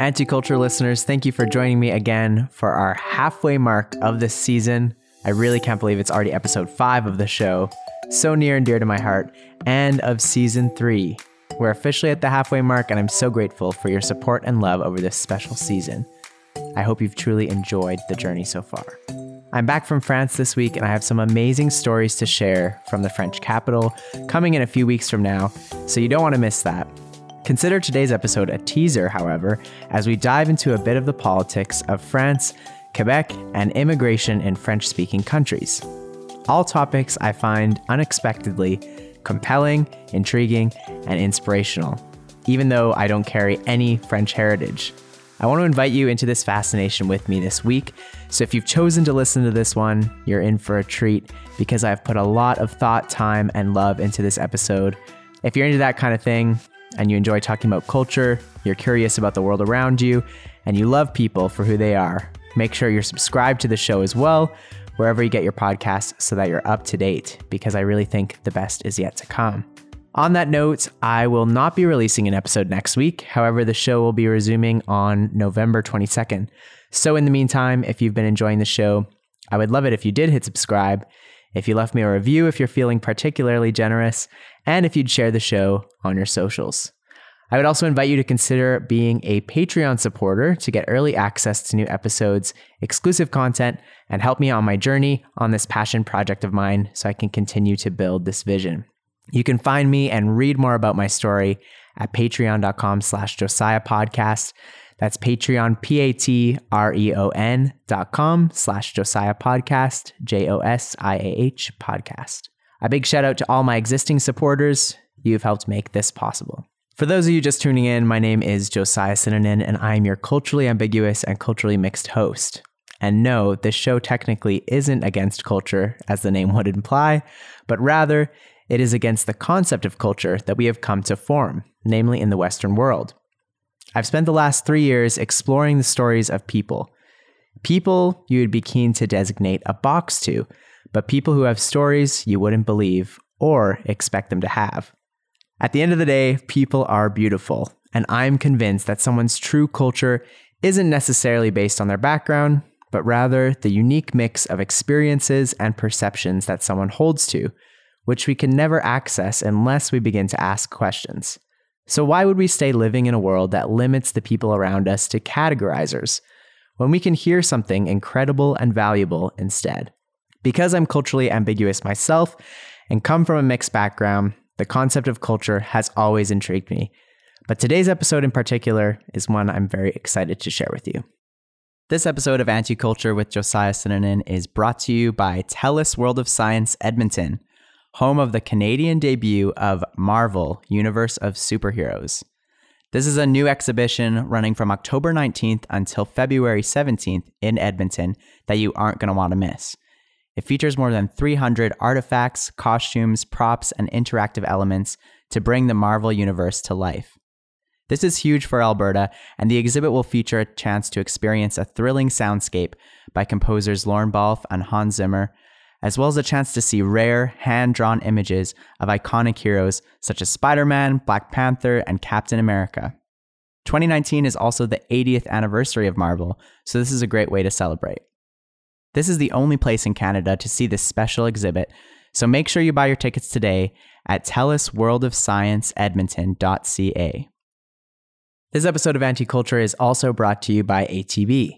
Anti-culture listeners, thank you for joining me again for our halfway mark of this season. I really can't believe it's already episode 5 of the show, so near and dear to my heart, and of season 3. We're officially at the halfway mark and I'm so grateful for your support and love over this special season. I hope you've truly enjoyed the journey so far. I'm back from France this week and I have some amazing stories to share from the French capital coming in a few weeks from now, so you don't want to miss that. Consider today's episode a teaser, however, as we dive into a bit of the politics of France, Quebec, and immigration in French speaking countries. All topics I find unexpectedly compelling, intriguing, and inspirational, even though I don't carry any French heritage. I want to invite you into this fascination with me this week. So if you've chosen to listen to this one, you're in for a treat because I've put a lot of thought, time, and love into this episode. If you're into that kind of thing, and you enjoy talking about culture, you're curious about the world around you, and you love people for who they are, make sure you're subscribed to the show as well, wherever you get your podcasts, so that you're up to date, because I really think the best is yet to come. On that note, I will not be releasing an episode next week. However, the show will be resuming on November 22nd. So, in the meantime, if you've been enjoying the show, I would love it if you did hit subscribe, if you left me a review if you're feeling particularly generous, and if you'd share the show on your socials. I would also invite you to consider being a Patreon supporter to get early access to new episodes, exclusive content, and help me on my journey on this passion project of mine so I can continue to build this vision. You can find me and read more about my story at patreon.com slash Josiah podcast. That's Patreon, P-A-T-R-E-O-N dot com slash Josiah podcast, J-O-S-I-A-H podcast. A big shout out to all my existing supporters. You've helped make this possible. For those of you just tuning in, my name is Josiah Sinanen, and I am your culturally ambiguous and culturally mixed host. And no, this show technically isn't against culture, as the name would imply, but rather it is against the concept of culture that we have come to form, namely in the Western world. I've spent the last three years exploring the stories of people. People you would be keen to designate a box to, but people who have stories you wouldn't believe or expect them to have. At the end of the day, people are beautiful, and I'm convinced that someone's true culture isn't necessarily based on their background, but rather the unique mix of experiences and perceptions that someone holds to, which we can never access unless we begin to ask questions. So, why would we stay living in a world that limits the people around us to categorizers when we can hear something incredible and valuable instead? Because I'm culturally ambiguous myself and come from a mixed background, the concept of culture has always intrigued me. But today's episode in particular is one I'm very excited to share with you. This episode of Anti Culture with Josiah Sinanen is brought to you by TELUS World of Science Edmonton, home of the Canadian debut of Marvel Universe of Superheroes. This is a new exhibition running from October 19th until February 17th in Edmonton that you aren't going to want to miss. It features more than 300 artifacts, costumes, props, and interactive elements to bring the Marvel Universe to life. This is huge for Alberta, and the exhibit will feature a chance to experience a thrilling soundscape by composers Lorne Balfe and Hans Zimmer, as well as a chance to see rare, hand drawn images of iconic heroes such as Spider Man, Black Panther, and Captain America. 2019 is also the 80th anniversary of Marvel, so this is a great way to celebrate. This is the only place in Canada to see this special exhibit, so make sure you buy your tickets today at telusworldofscienceedmonton.ca. This episode of Anti Culture is also brought to you by ATB.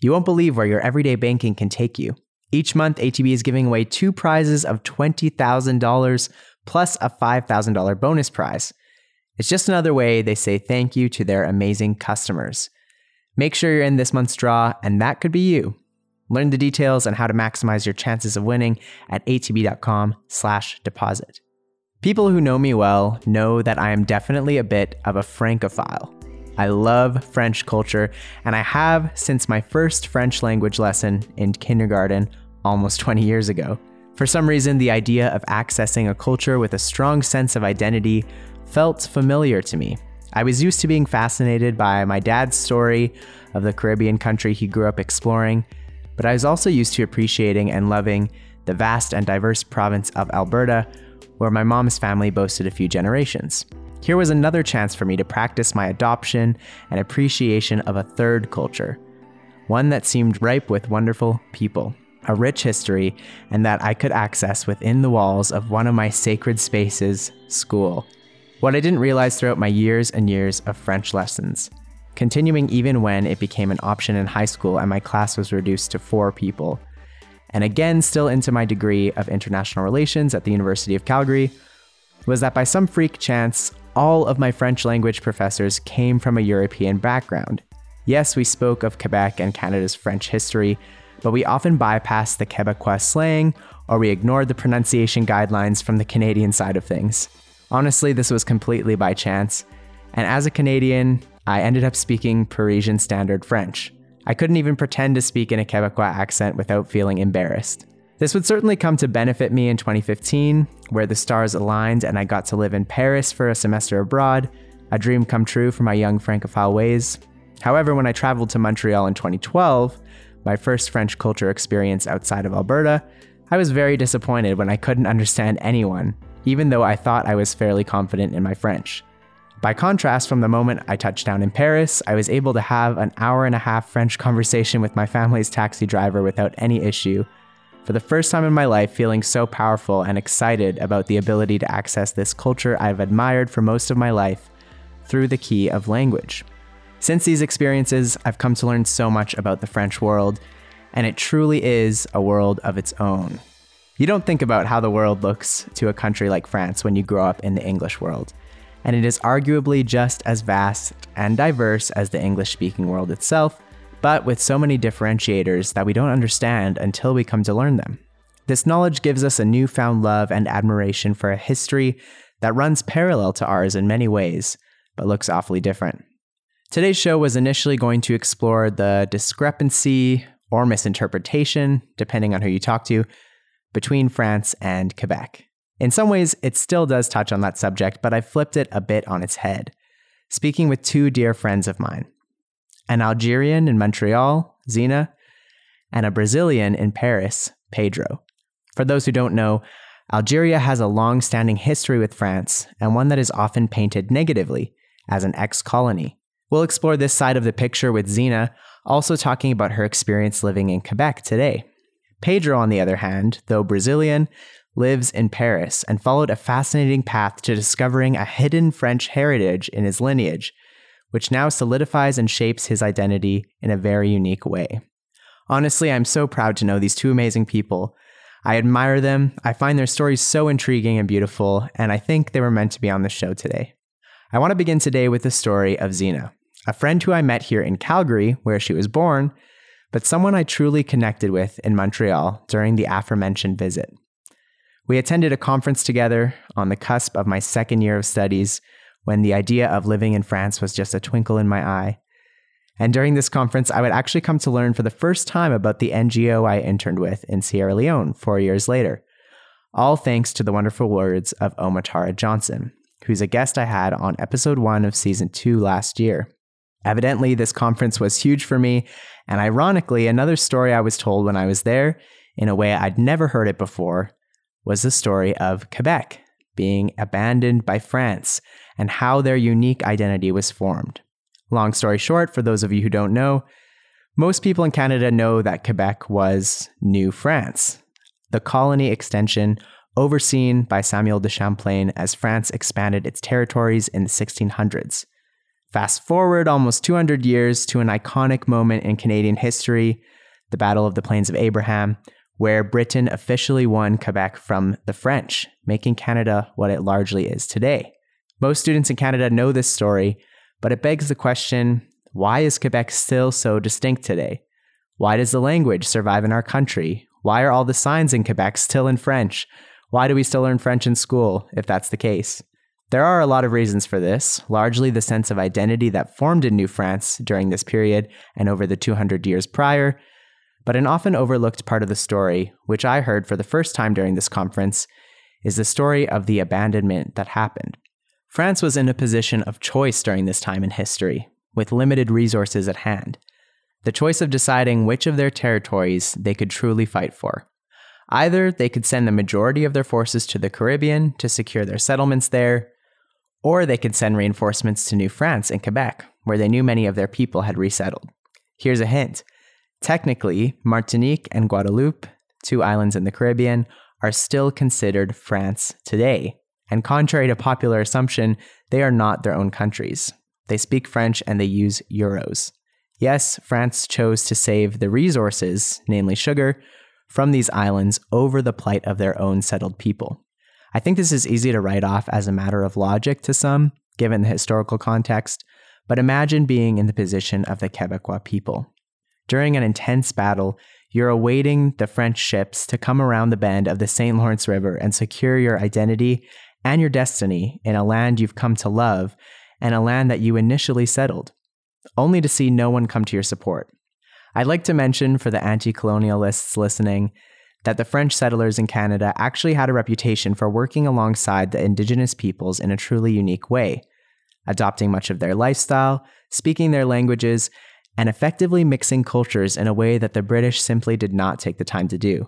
You won't believe where your everyday banking can take you. Each month, ATB is giving away two prizes of $20,000 plus a $5,000 bonus prize. It's just another way they say thank you to their amazing customers. Make sure you're in this month's draw, and that could be you. Learn the details on how to maximize your chances of winning at atb.com/deposit. People who know me well know that I am definitely a bit of a francophile. I love French culture, and I have since my first French language lesson in kindergarten almost 20 years ago. For some reason, the idea of accessing a culture with a strong sense of identity felt familiar to me. I was used to being fascinated by my dad's story of the Caribbean country he grew up exploring, but I was also used to appreciating and loving the vast and diverse province of Alberta, where my mom's family boasted a few generations. Here was another chance for me to practice my adoption and appreciation of a third culture, one that seemed ripe with wonderful people, a rich history, and that I could access within the walls of one of my sacred spaces, school. What I didn't realize throughout my years and years of French lessons, continuing even when it became an option in high school and my class was reduced to four people. And again, still into my degree of international relations at the University of Calgary, was that by some freak chance, all of my French language professors came from a European background. Yes, we spoke of Quebec and Canada's French history, but we often bypassed the Quebecois slang or we ignored the pronunciation guidelines from the Canadian side of things. Honestly, this was completely by chance, and as a Canadian, I ended up speaking Parisian Standard French. I couldn't even pretend to speak in a Quebecois accent without feeling embarrassed. This would certainly come to benefit me in 2015, where the stars aligned and I got to live in Paris for a semester abroad, a dream come true for my young Francophile ways. However, when I traveled to Montreal in 2012, my first French culture experience outside of Alberta, I was very disappointed when I couldn't understand anyone, even though I thought I was fairly confident in my French. By contrast, from the moment I touched down in Paris, I was able to have an hour and a half French conversation with my family's taxi driver without any issue, for the first time in my life feeling so powerful and excited about the ability to access this culture I've admired for most of my life through the key of language. Since these experiences, I've come to learn so much about the French world, and it truly is a world of its own. You don't think about how the world looks to a country like France when you grow up in the English world, and it is arguably just as vast and diverse as the English speaking world itself, but with so many differentiators that we don't understand until we come to learn them. This knowledge gives us a newfound love and admiration for a history that runs parallel to ours in many ways, but looks awfully different. Today's show was initially going to explore the discrepancy or misinterpretation, depending on who you talk to, between France and Quebec. In some ways, it still does touch on that subject, but I've flipped it a bit on its head. Speaking with two dear friends of mine, an Algerian in Montreal, Zina, and a Brazilian in Paris, Pedro. For those who don't know, Algeria has a long standing history with France and one that is often painted negatively as an ex colony. We'll explore this side of the picture with Zina, also talking about her experience living in Quebec today. Pedro, on the other hand, though Brazilian, lives in Paris and followed a fascinating path to discovering a hidden French heritage in his lineage which now solidifies and shapes his identity in a very unique way. Honestly, I'm so proud to know these two amazing people. I admire them, I find their stories so intriguing and beautiful, and I think they were meant to be on the show today. I want to begin today with the story of Zina, a friend who I met here in Calgary, where she was born, but someone I truly connected with in Montreal during the aforementioned visit. We attended a conference together on the cusp of my second year of studies when the idea of living in France was just a twinkle in my eye. And during this conference, I would actually come to learn for the first time about the NGO I interned with in Sierra Leone four years later. All thanks to the wonderful words of Omatara Johnson, who's a guest I had on episode one of season two last year. Evidently, this conference was huge for me, and ironically, another story I was told when I was there, in a way I'd never heard it before, was the story of Quebec being abandoned by France and how their unique identity was formed. Long story short, for those of you who don't know, most people in Canada know that Quebec was New France, the colony extension overseen by Samuel de Champlain as France expanded its territories in the 1600s. Fast forward almost 200 years to an iconic moment in Canadian history, the Battle of the Plains of Abraham, where Britain officially won Quebec from the French, making Canada what it largely is today. Most students in Canada know this story, but it begs the question why is Quebec still so distinct today? Why does the language survive in our country? Why are all the signs in Quebec still in French? Why do we still learn French in school, if that's the case? There are a lot of reasons for this, largely the sense of identity that formed in New France during this period and over the 200 years prior. But an often overlooked part of the story, which I heard for the first time during this conference, is the story of the abandonment that happened. France was in a position of choice during this time in history, with limited resources at hand. The choice of deciding which of their territories they could truly fight for. Either they could send the majority of their forces to the Caribbean to secure their settlements there, or they could send reinforcements to New France and Quebec, where they knew many of their people had resettled. Here's a hint technically, Martinique and Guadeloupe, two islands in the Caribbean, are still considered France today. And contrary to popular assumption, they are not their own countries. They speak French and they use euros. Yes, France chose to save the resources, namely sugar, from these islands over the plight of their own settled people. I think this is easy to write off as a matter of logic to some, given the historical context, but imagine being in the position of the Quebecois people. During an intense battle, you're awaiting the French ships to come around the bend of the St. Lawrence River and secure your identity and your destiny in a land you've come to love and a land that you initially settled, only to see no one come to your support. I'd like to mention for the anti colonialists listening that the French settlers in Canada actually had a reputation for working alongside the Indigenous peoples in a truly unique way, adopting much of their lifestyle, speaking their languages, and effectively mixing cultures in a way that the British simply did not take the time to do.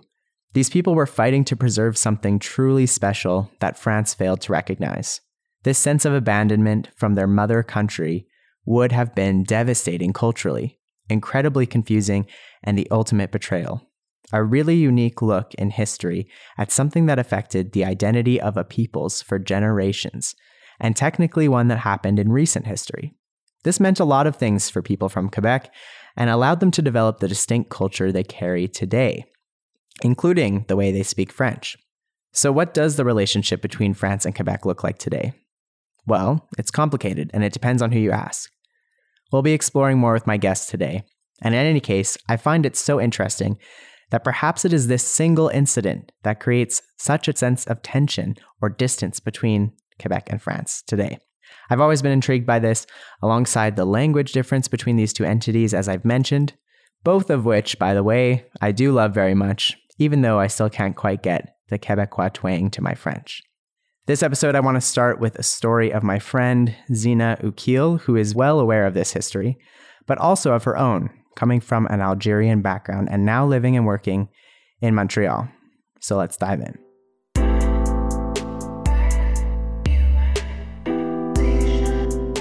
These people were fighting to preserve something truly special that France failed to recognize. This sense of abandonment from their mother country would have been devastating culturally, incredibly confusing, and the ultimate betrayal. A really unique look in history at something that affected the identity of a peoples for generations, and technically one that happened in recent history. This meant a lot of things for people from Quebec and allowed them to develop the distinct culture they carry today, including the way they speak French. So, what does the relationship between France and Quebec look like today? Well, it's complicated and it depends on who you ask. We'll be exploring more with my guests today, and in any case, I find it so interesting that perhaps it is this single incident that creates such a sense of tension or distance between Quebec and France today. I've always been intrigued by this, alongside the language difference between these two entities, as I've mentioned, both of which, by the way, I do love very much, even though I still can't quite get the Quebecois twang to my French. This episode, I want to start with a story of my friend Zina Oukil, who is well aware of this history, but also of her own, coming from an Algerian background and now living and working in Montreal. So let's dive in.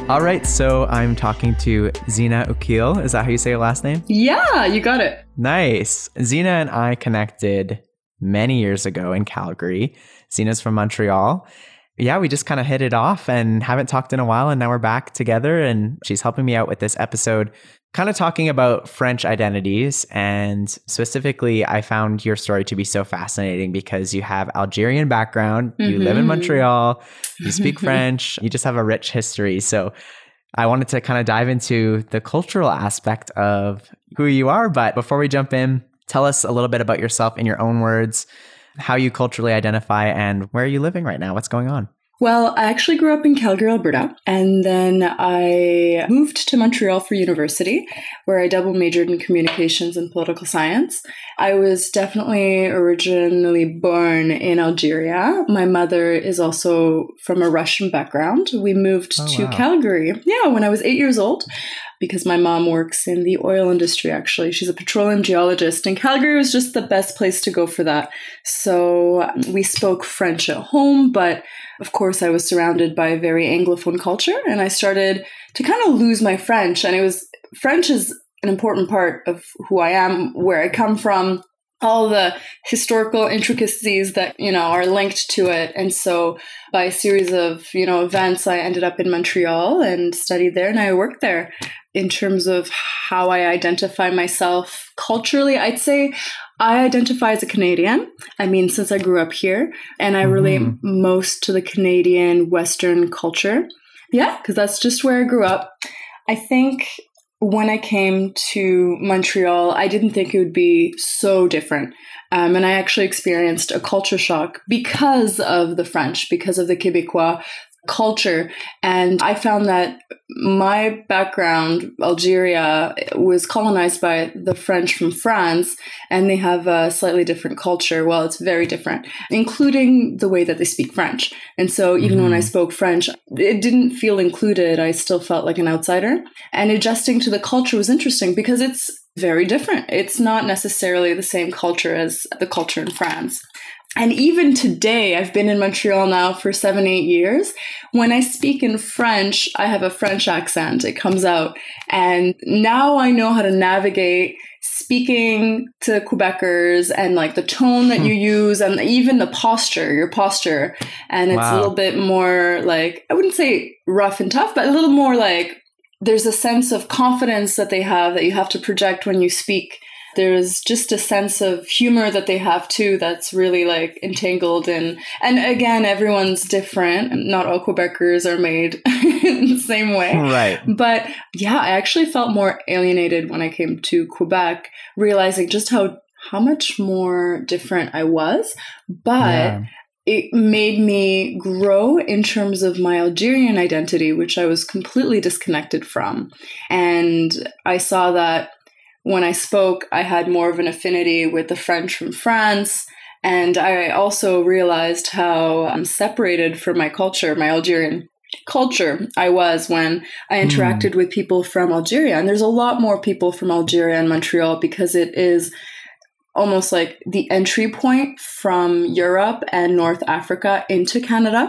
All right, so I'm talking to Zina Oukil. Is that how you say your last name? Yeah, you got it. Nice. Zina and I connected many years ago in Calgary. Zina's from Montreal. Yeah, we just kind of hit it off and haven't talked in a while. And now we're back together. And she's helping me out with this episode kind of talking about French identities. And specifically, I found your story to be so fascinating because you have Algerian background, mm-hmm. you live in mm-hmm. Montreal, you speak French, you just have a rich history. So I wanted to kind of dive into the cultural aspect of who you are. But before we jump in, tell us a little bit about yourself in your own words, how you culturally identify, and where are you living right now? What's going on? Well, I actually grew up in Calgary, Alberta, and then I moved to Montreal for university, where I double majored in communications and political science. I was definitely originally born in Algeria. My mother is also from a Russian background. We moved oh, to wow. Calgary, yeah, when I was eight years old because my mom works in the oil industry actually. She's a petroleum geologist, and Calgary was just the best place to go for that. So we spoke French at home, but of course, I was surrounded by a very Anglophone culture, and I started to kind of lose my French. And it was French is an important part of who I am, where I come from, all the historical intricacies that you know are linked to it. And so by a series of you know events i ended up in montreal and studied there and i worked there. In terms of how i identify myself culturally i'd say i identify as a canadian. I mean since i grew up here and i relate mm-hmm. most to the canadian western culture. Yeah because that's just where i grew up. I think when I came to Montreal, I didn't think it would be so different. Um, and I actually experienced a culture shock because of the French, because of the Quebecois. Culture. And I found that my background, Algeria, was colonized by the French from France, and they have a slightly different culture. Well, it's very different, including the way that they speak French. And so even mm-hmm. when I mm-hmm. spoke French, it didn't feel included. I still felt like an outsider. And adjusting to the culture was interesting because it's very different. It's not necessarily the same culture as the culture in France. And even today, I've been in Montreal now for seven, eight years. When I speak in French, I have a French accent. It comes out. And now I know how to navigate speaking to Quebecers and like the tone that you hmm. use and even the posture, your posture. And it's wow. a little bit more like, I wouldn't say rough and tough, but a little more like there's a sense of confidence that they have that you have to project when you speak there's just a sense of humor that they have too that's really like entangled in and again everyone's different. Not all quebecers are made in the same way. Right. But yeah i actually felt more alienated when i came to quebec realizing just how how much more different i was. But yeah. it made me grow in terms of my Algerian identity, which I was completely disconnected from. And I saw that when I spoke, I had more of an affinity with the French from France. And I also realized how I'm separated from my culture, my Algerian culture I was when I hmm. interacted mm. with people from Algeria. And there's a lot more people from Algeria and Montreal because it is almost like the entry point from Europe and North Africa into Canada.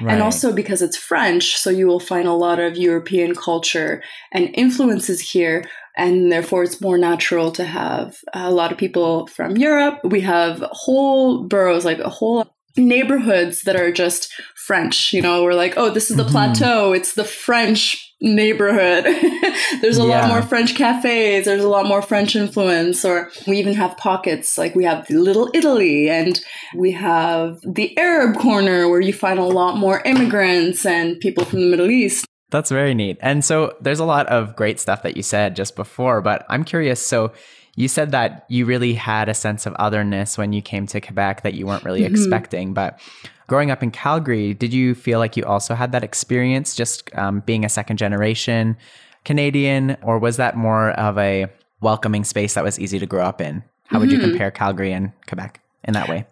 Right. And also because it's French, so you will find a lot of European culture and influences here, and therefore it's more natural to have a lot of people from Europe. We have whole boroughs, like a whole neighborhoods that are just French. You know, we're like, oh, this is the mm-hmm. plateau. It's the French neighborhood. There's a yeah. lot more French cafes. There's a lot more French influence. Or we even have pockets like we have the Little Italy and we have the Arab corner where you find a lot more immigrants and people from the Middle East. That's very neat. And so there's a lot of great stuff that you said just before, but I'm curious. So you said that you really had a sense of otherness when you came to Quebec that you weren't really mm-hmm. expecting. But growing up in Calgary, did you feel like you also had that experience just um, being a second generation Canadian, or was that more of a welcoming space that was easy to grow up in? How would mm-hmm. you compare Calgary and Quebec in that way?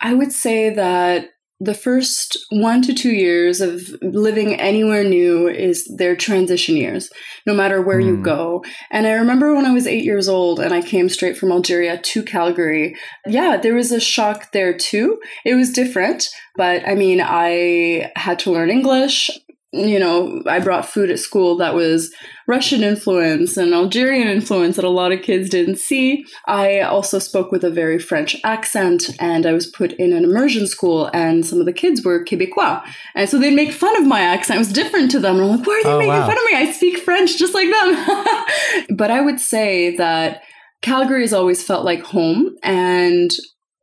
I would say that the first one to two years of living anywhere new is their transition years, no matter where mm. you hmm. go. And I remember when I was eight years old and I came straight from Algeria to Calgary. Yeah, there was a shock there too. It was different, but I mean, I had to learn English you know, I brought food at school that was Russian influence and Algerian influence that a lot of kids didn't see. I also spoke with a very French accent and I was put in an immersion school and some of the kids were Quebecois. And so they'd make fun of my accent. It was different to them. And I'm like, why are they oh, making wow. fun of me? I speak French just like them. but I would say that Calgary has always felt like home and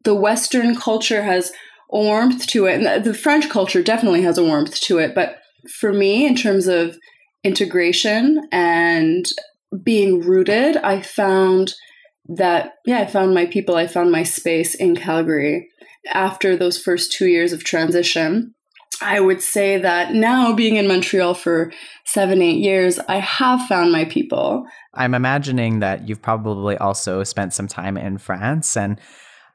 the Western culture has warmth to it. And the French culture definitely has a warmth to it. But for me, in terms of integration and being rooted, I found that, yeah, I found my people, I found my space in Calgary after those first two years of transition. I would say that now, being in Montreal for seven, eight years, I have found my people. I'm imagining that you've probably also spent some time in France. And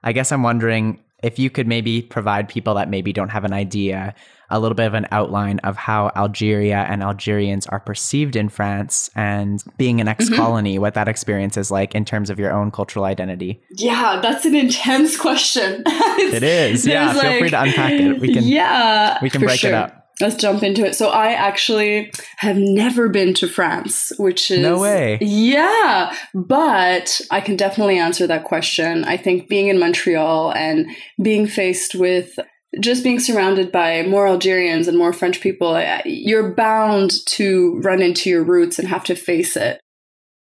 I guess I'm wondering if you could maybe provide people that maybe don't have an idea a little bit of an outline of how Algeria and Algerians are perceived in France and being an ex colony, mm-hmm. what that experience is like in terms of your own cultural identity. Yeah, that's an intense question. it is. Yeah, like, feel free to unpack it. We can Yeah. We can break sure. it up. Let's jump into it. So I actually have never been to France, which is No way. Yeah, but I can definitely answer that question. I think being in Montreal and being faced with just being surrounded by more Algerians and more French people, you're bound to run into your roots and have to face it.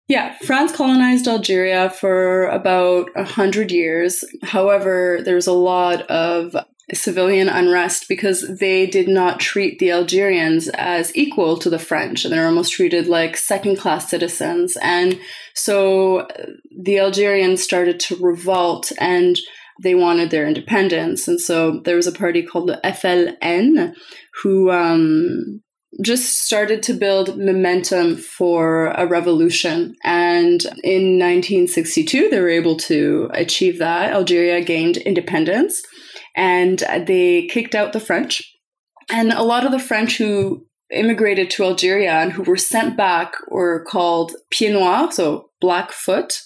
Yeah, France colonized Algeria for about a hundred years. However, there's a lot of civilian unrest because they did not treat the Algerians as equal to the French. And they're almost treated like second class citizens. And so uh, the Algerians started to revolt and they wanted their independence. And so there was a party called the FLN who um, just started to build momentum for a revolution. And in 1962, they were able to achieve that. Algeria gained independence and they kicked out the French. And a lot of the French who immigrated to Algeria and who were sent back were called pieds noirs, so blackfoot.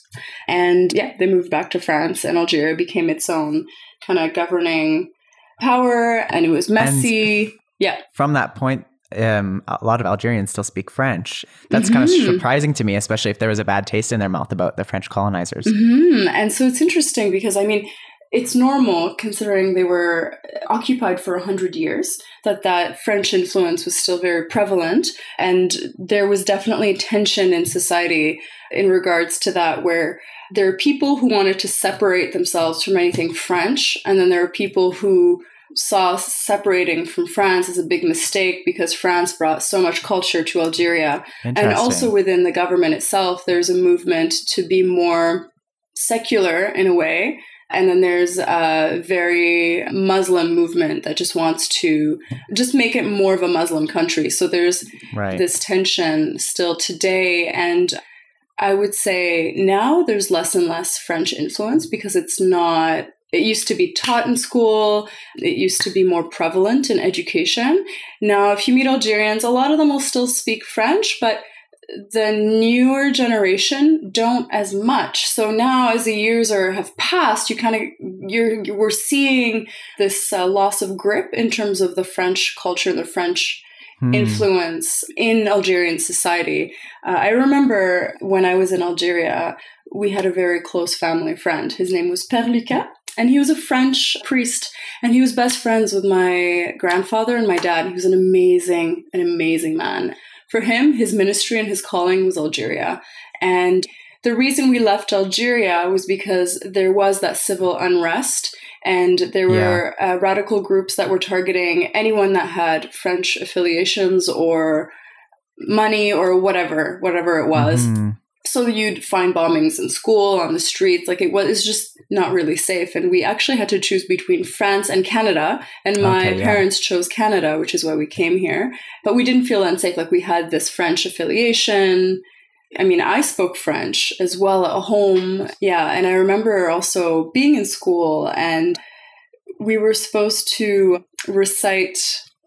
And yeah, they moved back to France, and Algeria became its own kind of governing power, and it was messy. And yeah. From that point, um, a lot of Algerians still speak French. That's mm-hmm. kind of surprising to me, especially if there was a bad taste in their mouth about the French colonizers. Mm-hmm. And so it's interesting because, I mean, it's normal considering they were occupied for 100 years that that french influence was still very prevalent and there was definitely tension in society in regards to that where there are people who wanted to separate themselves from anything french and then there are people who saw separating from France as a big mistake because France brought so much culture to Algeria. And also within the government itself, there's a movement to be more secular in a way and then there's a very Muslim movement that just wants to just make it more of a Muslim country. So there's right. this tension still today. And I would say now there's less and less French influence because it's not it used to be taught in school. It used to be more prevalent in education. Now, if you meet Algerians, a lot of them will still speak French, but the newer generation don't as much. So now, as the years are have passed, you kind of you're we're seeing this uh, loss of grip in terms of the French culture, the French hmm. influence in Algerian society. Uh, I remember when I was in Algeria, we had a very close family friend. His name was Père Lucas. And he was a French priest, and he was best friends with my grandfather and my dad. He was an amazing, an amazing man. For him, his ministry and his calling was Algeria. And the reason we left Algeria was because there was that civil unrest and there were yeah. uh, radical groups that were targeting anyone that had French affiliations or money or whatever, whatever it was. Mm-hmm. So you'd find bombings in school, on the streets. Like it was just not really safe. And we actually had to choose between France and Canada. And my okay, yeah. parents chose Canada, which is why we came here. But we didn't feel unsafe. Like we had this French affiliation. I mean, I spoke French as well at home. Yeah. And I remember also being in school and we were supposed to recite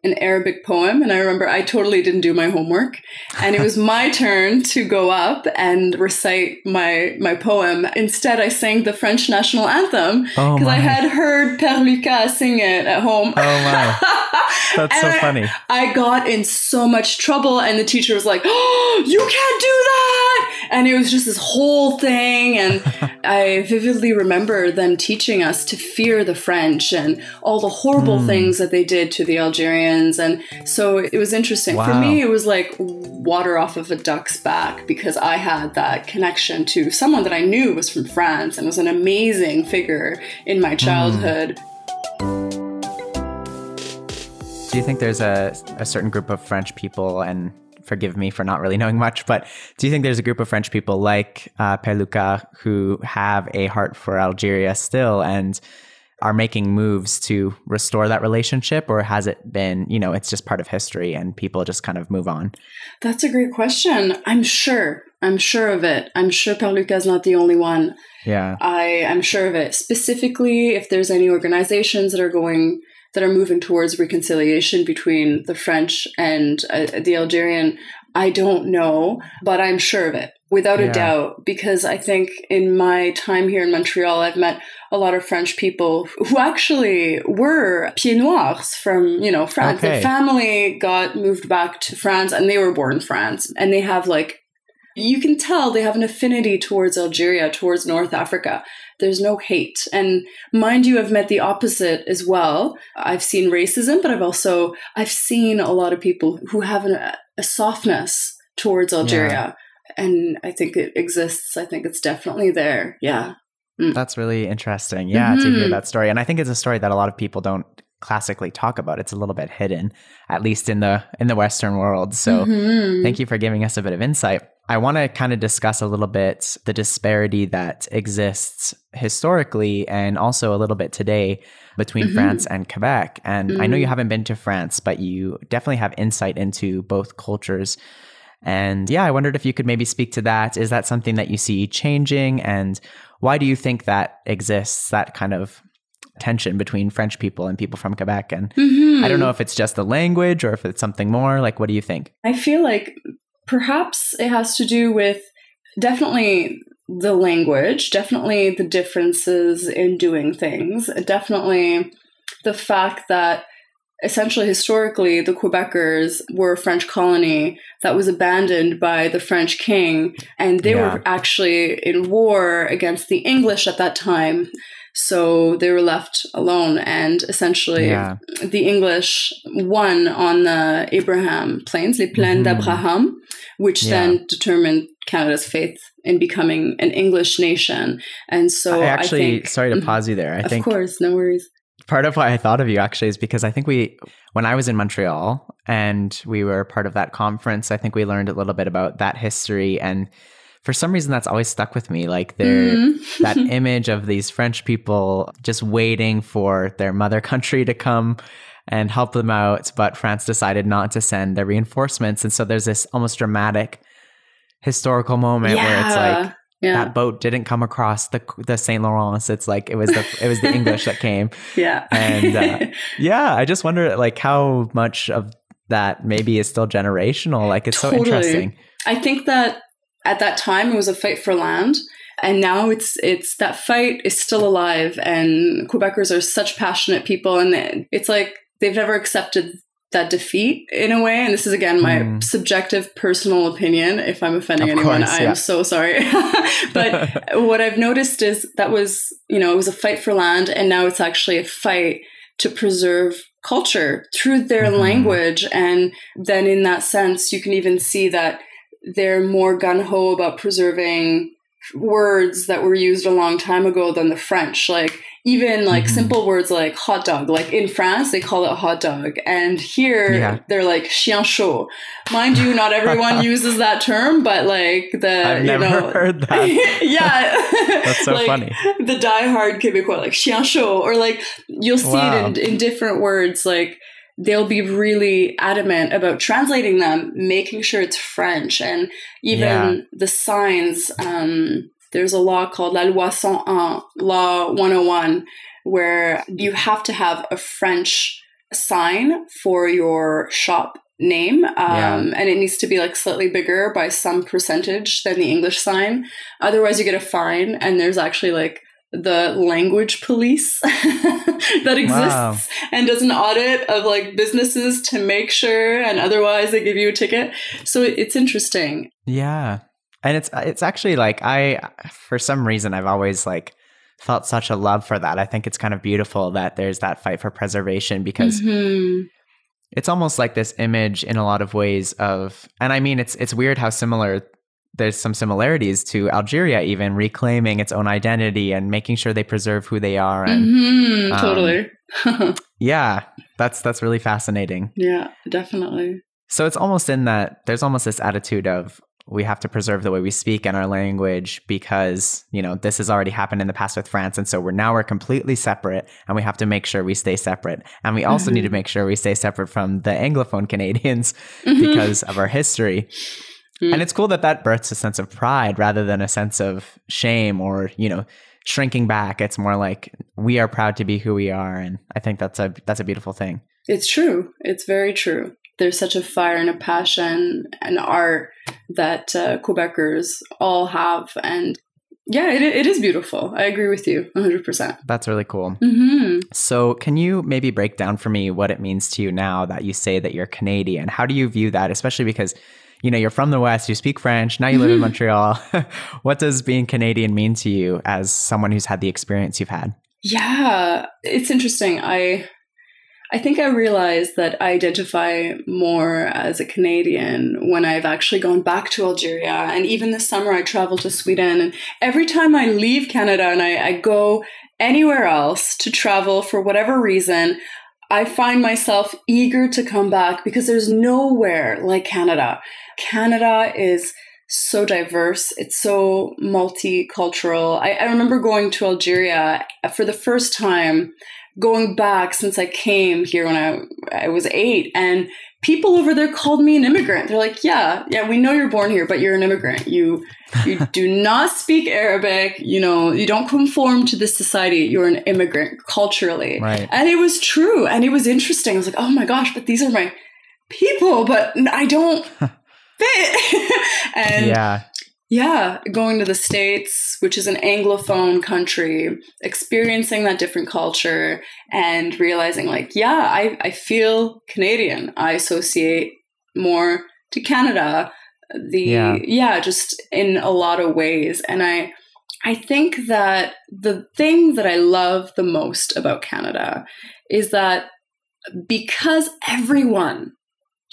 an Arabic poem. And I remember I totally didn't do my homework. And it was my turn to go up and recite my, my poem. Instead, I sang the French national anthem because oh I had heard Père Lucas sing it at home. Oh my. That's so funny. I, I got in so much trouble and the teacher was like, oh, you can't do that. And it was just this whole thing. And I vividly remember them teaching us to fear the French and all the horrible mm. things that they did to the Algerians and so it was interesting. Wow. For me, it was like water off of a duck's back because I had that connection to someone that I knew was from France and was an amazing figure in my childhood. Mm. Do you think there's a, a certain group of French people and forgive me for not really knowing much, but do you think there's a group of French people like uh, Père Lucas who have a heart for Algeria still and are making moves to restore that relationship or has it been you know it's just part of history and people just kind of move on? That's a great question. I'm sure. I'm sure of it. I'm sure Père Lucas is not the only one. Yeah. I am sure of it. Specifically if there's any organizations that are going that are moving towards reconciliation between the french and uh, the algerian i don't know but i'm sure of it without yeah. a doubt because i think in my time here in montreal i've met a lot of french people who actually were pieds noirs from you know france okay. the family got moved back to france and they were born in france and they have like you can tell they have an affinity towards algeria towards north africa there's no hate and mind you i've met the opposite as well i've seen racism but i've also i've seen a lot of people who have an, a softness towards algeria yeah and I think it exists. I think it's definitely there. Yeah. Mm. That's really interesting. Yeah, mm-hmm. to hear mm-hmm. that story. And I think it's a story that a lot of people don't classically talk about. It's a little bit hidden, at least in the in the Western world. So mm-hmm. thank you for giving us a bit of insight. I want to kind of discuss a little bit the disparity that exists historically and also a little bit today between mm-hmm. France and Quebec. And mm-hmm. I know you mm-hmm. haven't been to France, but you definitely have insight into both cultures. And yeah, I wondered if you could maybe speak to that. Is that something that you see changing? And why do you think that exists, that kind of tension between French people and people from Quebec? And mm-hmm. I don't know if it's just the language or if it's something more. Like, what do you think? I feel like perhaps it has to do with definitely the language, definitely the differences in doing things, definitely the fact that essentially historically the Quebecers were a French colony that was abandoned by the French king and they yeah. were actually in war against the English at that time. So they were left alone and essentially yeah. the English won on the Abraham Plains, les Plaines mm-hmm. d'Abraham, which yeah. then determined Canada's faith in becoming an English nation. And so I actually I think, sorry to pause you there. I of think Of course, no worries part of why I thought of you actually is because I think we, when I was in Montreal and we were part of that conference, I think we learned a little bit about that history. And for some reason, that's always stuck with me. Like mm. that image of these French people just waiting for their mother country to come and help them out. But France decided not to send their reinforcements. And so there's this almost dramatic historical moment yeah. where it's like, yeah. that boat didn't come across the the Saint Lawrence. It's like it was the it was the English that came. Yeah, and uh, yeah, I just wonder like how much of that maybe is still generational. Like it's totally. so interesting. I think that at that time it was a fight for land. And now it's it's that fight is still alive, and Quebecers are such passionate people, and it's like they've never accepted that defeat in a way. And this is again my mm. subjective personal opinion. If I'm offending of anyone, course, I am so sorry. but what I've noticed is that was, you know, it was a fight for land, and now it's actually a fight to preserve culture through their mm. language. And then in that sense, you can even see that they're more gun ho about preserving words that were used a long time ago than the French. Like even like mm-hmm. simple words like hot dog. Like in France, they call it hot dog, and here yeah. they're like chien chaud. Mind you, not everyone uses that term, but like the I've you never know, heard that. yeah, that's so like, funny. The diehard Quebecois, like chien chaud, or like you'll see wow. it in, in different words, like they'll be really adamant about translating them, making sure it's French, and even yeah. the signs. Um, there's a law called La Loi 101, Law 101, where you have to have a French sign for your shop name um, yeah. and it needs to be like slightly bigger by some percentage than the english sign otherwise you get a fine and there's actually like the language police that exists wow. and does an audit of like businesses to make sure and otherwise they give you a ticket so it's interesting yeah and it's it's actually like i for some reason i've always like felt such a love for that i think it's kind of beautiful that there's that fight for preservation because mm-hmm. it's almost like this image in a lot of ways of and i mean it's it's weird how similar there's some similarities to Algeria, even reclaiming its own identity and making sure they preserve who they are. And mm-hmm, um, totally, yeah, that's that's really fascinating. Yeah, definitely. So it's almost in that there's almost this attitude of we have to preserve the way we speak and our language because you know this has already happened in the past with France, and so we're now we're completely separate, and we have to make sure we stay separate, and we also mm-hmm. need to mm-hmm. make sure we stay separate from the Anglophone Canadians mm-hmm. because of our history. Mm. And it's cool that that births a sense of pride rather than a sense of shame or, you know, shrinking back. It's more like we are proud to be who we are. And I think that's a, that's a beautiful thing. It's true. It's very true. There's such a fire and a passion and art that uh, Quebecers all have. And yeah, it, it is beautiful. I agree with you 100%. That's really cool. Mm-hmm. So, can you maybe break down for me what it means to you now that you say that you're Canadian? How do you view that, especially because you know, you're from the West, you speak French, now you live in mm-hmm. Montreal. what does being Canadian mean to you as someone who's had the experience you've had? Yeah, it's interesting. I I think I realized that I identify more as a Canadian when I've actually gone back to Algeria. And even this summer, I traveled to Sweden. And every time I leave Canada and I, I go anywhere else to travel for whatever reason, I find myself eager to come back because there's nowhere like Canada. Canada is so diverse. It's so multicultural. I, I remember going to Algeria for the first time, going back since I came here when I I was eight, and people over there called me an immigrant. They're like, "Yeah, yeah, we know you're born here, but you're an immigrant. You you do not speak Arabic. You know, you don't conform to this society. You're an immigrant culturally." Right. And it was true, and it was interesting. I was like, "Oh my gosh, but these are my people, but I don't." Fit. and yeah. Yeah, going to the States, which is an Anglophone country, experiencing that different culture and realizing, like, yeah, I, I feel Canadian. I associate more to Canada. The Yeah. yeah, just in a lot of ways. And I I think that the thing that I love the most about Canada is that because everyone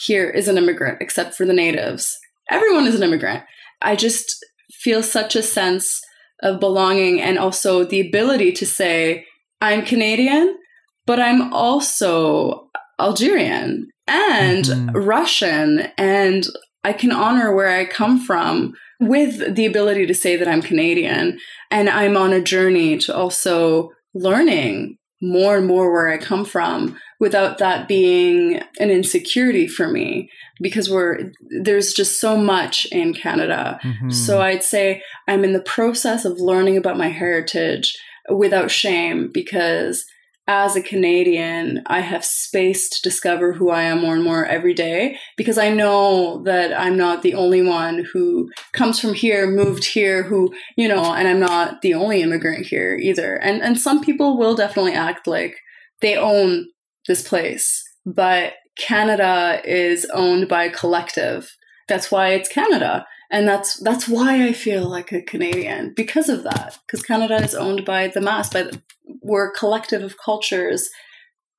here is an immigrant except for the natives. Everyone is an immigrant. I just feel such a sense of belonging and also the ability to say, I'm Canadian, but I'm also Algerian and Mhm. Russian, and I can honor where I come from with the ability to say that I'm Canadian. And I'm on a journey to also learning more and more where I come from without that being an insecurity for me because we're there's just so much in Canada. Mhm. So I'd say I'm in the process of learning about my heritage without shame because as a Canadian, I have space to discover who I am more and more every day because I know that I'm not the only one who comes from here, moved here, who, you know, and I'm not the only immigrant here either. And and some people will definitely act like they own this place, but Canada is owned by a collective. That's why it's Canada. And that's that's why I feel like a Canadian because of that. Because Canada is owned by the mass, by the, we're a collective of cultures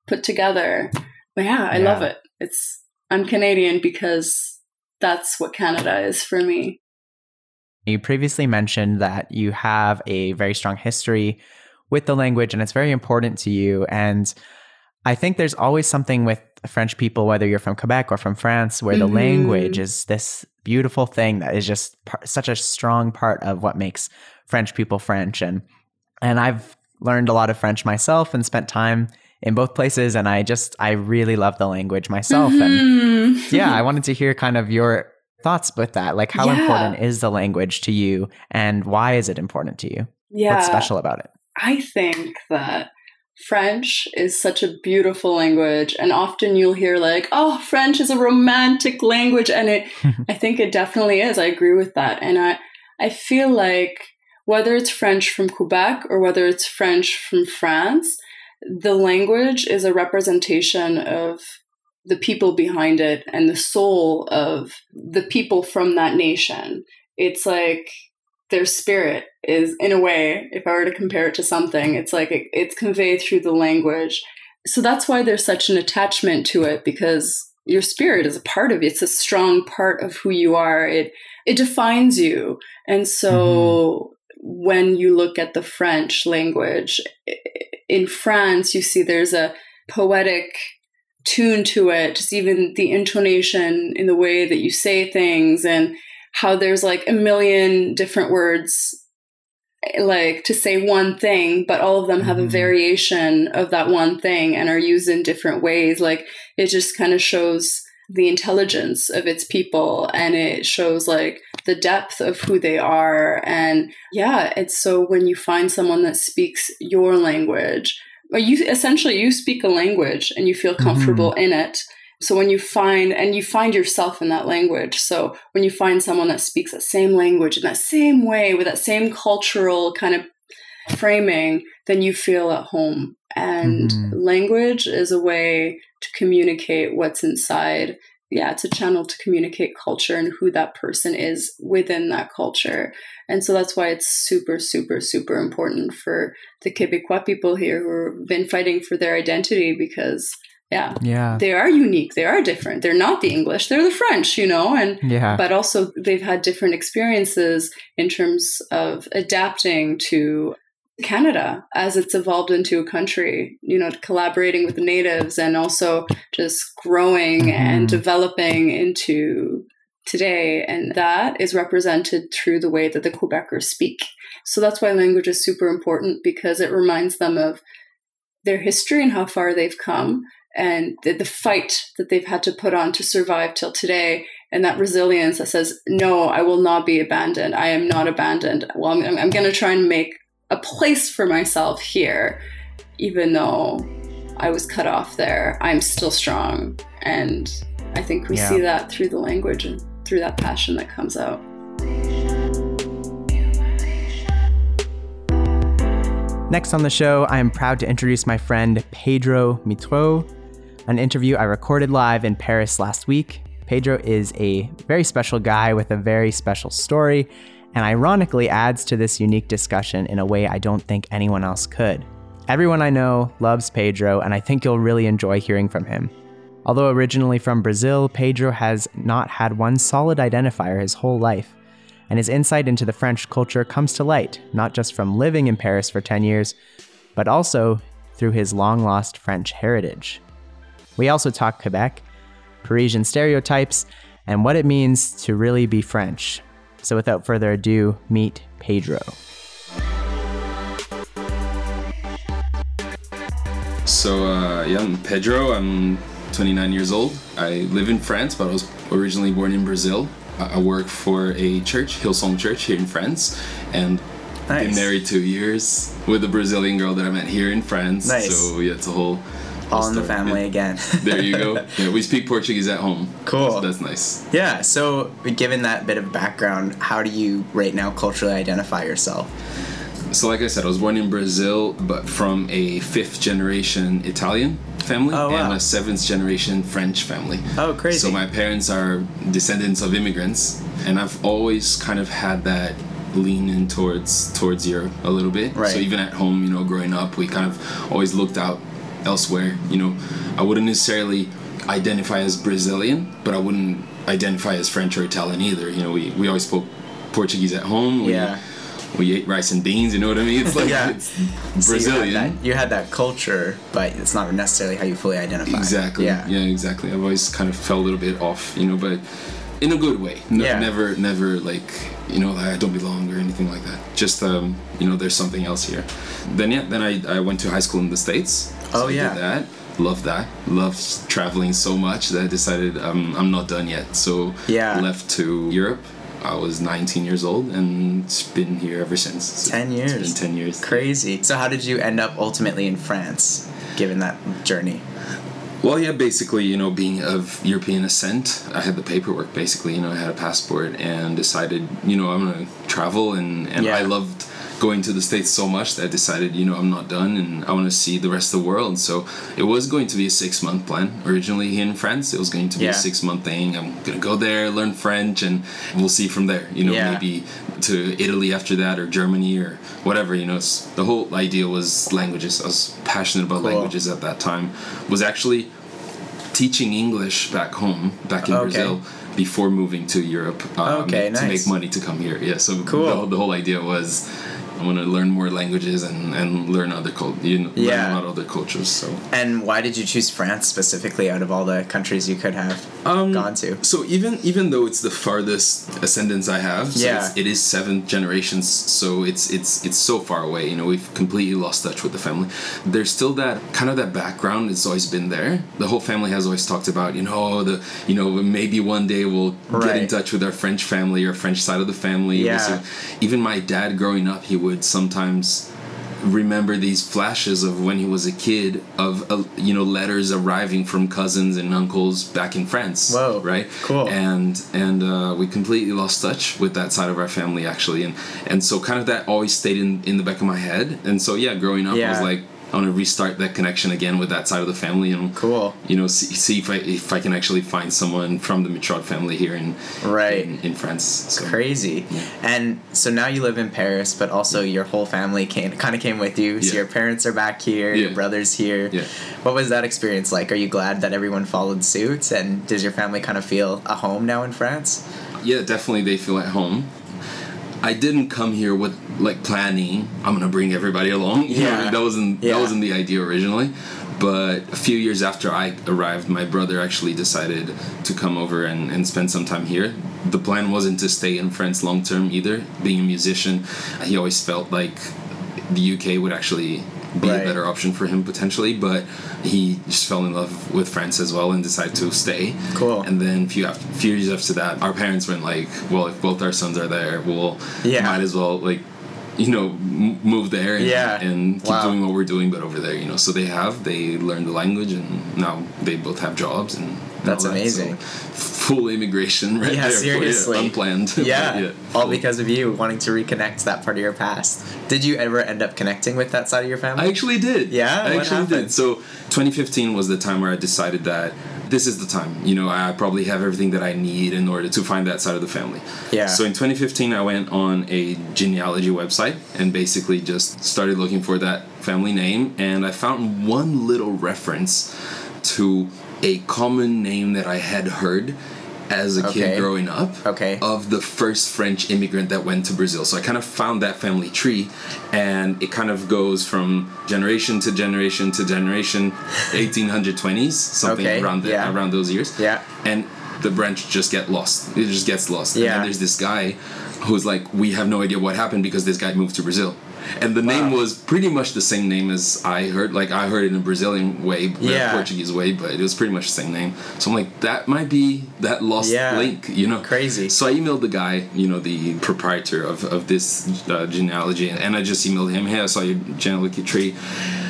put together. But yeah, I Yeah. love it. It's I'm Canadian because that's what Canada is for me. You previously mentioned that you have a very strong history with the language and it's very important to you. And I think there's always something with French people, whether you're from Quebec or from France, where the Mhm. language is this beautiful thing that is just par- such a strong part of what makes French people French. And and I've learned a lot of French myself and spent time in both places. And I just I really love the language myself. And Mhm. yeah, I wanted to hear kind of your thoughts with that. Like, how Yeah. important is the language to you, and why is it important to you? yeah. What's special about it? I think that French is such a beautiful language, and often you'll hear like, "Oh, French is a romantic language," and it. I think it definitely is. I agree with that, and I I feel like whether it's French from Quebec or whether it's French from France, the language is a representation of the people behind it and the soul of the people from that nation. It's like their spirit is in a way if i were to compare it to something it's like it, it's conveyed through the language. So that's why there's such an attachment to it because your spirit is a part of it it's a strong part of who you are. It it defines you. And so mm-hmm. when you look at the french language in france you see there's a poetic tune to it just even the intonation in the way that you say things. And how there's like a million different words like to say one thing but all of them have a Mhm. variation of that one thing and are used in different ways. Like it just kind of shows the intelligence of its people and it shows like the depth of who they are. And yeah it's so when you find someone that speaks your language you essentially you speak a language and you feel comfortable in it so when you find and you find yourself in that language so when you find someone that speaks that same language in that same way with that same cultural kind of framing then you feel at home. And Mhm. language is a way to communicate what's inside. Yeah it's a channel to communicate culture and who that person is within that culture. And so that's why it's super super super important for the quebecois people here who have been fighting for their identity because yeah Yeah. they are unique they are different they're not the english they're the french you know and Yeah. but also they've had different experiences in terms of adapting to Canada as it's evolved into a country, you know, collaborating with the natives and also just growing and Mhm. developing into today. And that is represented through the way that the Quebecers speak. So that's why language is super important because it reminds them of their history and how far they've come and the, the fight that they've had to put on to survive till today and that resilience that says no i will not be abandoned. I am not abandoned. Well i'm, I'm going to try and make a place for myself here even though i was cut off there. I'm still strong and i think we Yeah. see that through the language and through that passion that comes out. Next on the show, I am proud to introduce my friend Pedro Mitro, an interview I recorded live in Paris last week. Pedro is a very special guy with a very special story, and ironically adds to this unique discussion in a way I don't think anyone else could. Everyone I know loves Pedro, and I think you'll really enjoy hearing from him. Although originally from Brazil, Pedro has not had one solid identifier his whole life and his insight into the French culture comes to light, not just from living in Paris for 10 years, but also through his long lost French heritage. We also talk Quebec, Parisian stereotypes, and what it means to really be French. So without further ado, meet Pedro. So uh, yeah, I'm Pedro. I'm 29 years old. I live in France, but I was originally born in Brazil. I I work for a church, Hillsong Church, here in France, and been Nice. married two years with a Brazilian girl that I met here in France. Nice. So yeah, it's a whole. All in the family again. There you go. Yeah, we speak Portuguese at home. Cool. So that's nice. yeah, so given that bit of background, how do you right now culturally identify yourself? So like I said, I was born in Brazil, but from a fifth generation Italian family Oh, wow. and a seventh generation French family. Oh, crazy. So my parents are descendants of immigrants, and I've always kind of had that leaning towards towards Europe a little bit. Right. So even at home, you know, growing up, we kind of always looked out elsewhere. You know, I wouldn't necessarily identify as Brazilian, but I wouldn't identify as French or Italian either. You know, we, we always spoke Portuguese at home. We, Yeah. We ate rice and beans. You know what I mean? It's like Yeah. it's So you had Brazilian. that- You had, that, culture, but it's not necessarily how you fully identify. Exactly. Yeah. Yeah. exactly. I've always kind of felt a little bit off, you know, but in a good way. No, Yeah. Never, never like, you know, I don't belong or anything like that. Just, um, you know, there's something else here. Then yeah, then I, I went to high school in the states. Oh, I yeah. Did that. Love that. Loved traveling so much that I decided um, I'm not done yet. So Yeah. left to Europe. I was 19 years old and it's been here ever since. So 10 years. It's been 10 years. Crazy. So how did you end up ultimately in France, given that journey? Well, yeah, basically, you know, being of European ascent, I had the paperwork. Basically, you know, I had a passport and decided, you know, I'm gonna travel, and and Yeah. I loved going to the states so much that I decided, you know, I'm not done, and I want to see the rest of the world. So it was going to be a six month plan originally here in France. It was going to be Yeah. a six month thing. I'm gonna go there, learn French, and we'll see from there. You know, Yeah. maybe to Italy after that, or Germany, or whatever. You know, it's, the whole idea was languages. I was passionate about Cool. languages at that time. Was actually teaching English back home, back in Okay. Brazil, before moving to Europe um, Okay, to make money to come here. Yeah, so Cool. the, the whole idea was I want to learn more languages and, and learn other cult, you know, Yeah. learn about other cultures. So And why did you choose France specifically out of all the countries you could have Um, gone to? So even even though it's the farthest ascendance I have, so Yeah. it is seven generations. So it's it's it's so far away. You know, we've completely lost touch with the family. There's still that kind of that background. It's always been there. The whole family has always talked about you know the you know maybe one day we'll get in touch with our French family or French side of the family. Yeah. So even my dad growing up, he would sometimes remember these flashes of when he was a kid of uh, you know letters arriving from cousins and uncles back in France Whoa, right? Cool. and and uh, we completely lost touch with that side of our family actually. And and so kind of that always stayed in in the back of my head. And so yeah growing up I was like I want to restart that connection again with that side of the family and Cool. you know see, see if I if I can actually find someone from the Mitraud family here in Right. in, in France so. Crazy. And so now you live in Paris, but also your whole family came kind of came with you. So Yeah. your parents are back here, your brother's here. Yeah. What was that experience like? Are you glad that everyone followed suit? And does your family kind of feel a home now in France? yeah, definitely they feel at home. I didn't come here with like planning. I'm gonna bring everybody along. Yeah. that wasn't Yeah. that wasn't the idea originally. But a few years after I arrived, my brother actually decided to come over and, and spend some time here. The plan wasn't to stay in France long term either. Being a musician, he always felt like the UK would actually be Right. a better option for him potentially. But he just fell in love with France as well and decided to stay. Cool. And then a few, after, few years after that, our parents went like, "Well, if both our sons are there, we'll Yeah. might as well like." You know, m- move there and, Yeah. and keep Wow. doing what we're doing, but over there, you know. So they have, they learned the language, and now they both have jobs, and That's all that. amazing. So, full immigration, right Yeah, there. for you, seriously. unplanned. Yeah, But all because of you wanting to reconnect that part of your past. Did you ever end up connecting with that side of your family? I actually did. Yeah? I What actually happened? did. So 2015 was the time where I decided that this is the time. You know, I probably have everything that I need in order to find that side of the family. Yeah. So in 2015, I went on a genealogy website and basically just started looking for that family name, and I found one little reference to a common name that I had heard as a Okay. kid growing up Okay. of the first French immigrant that went to Brazil. So I kind of found that family tree, and it kind of goes from generation to generation to generation, 1820s, something Okay, around the, yeah. around those years. Yeah. And the branch just get lost. It just gets lost. And Yeah. then there's this guy who's like, we have no idea what happened because this guy moved to Brazil. And the name was pretty much the same name as I heard. Like I heard it in a Brazilian way, Yeah. Portuguese way, but it was pretty much the same name. So I'm like, that might be that lost Yeah. link, you know? Crazy. So I emailed the guy, you know, the proprietor of, of this uh, genealogy, and I just emailed him, hey, I saw your genealogy tree.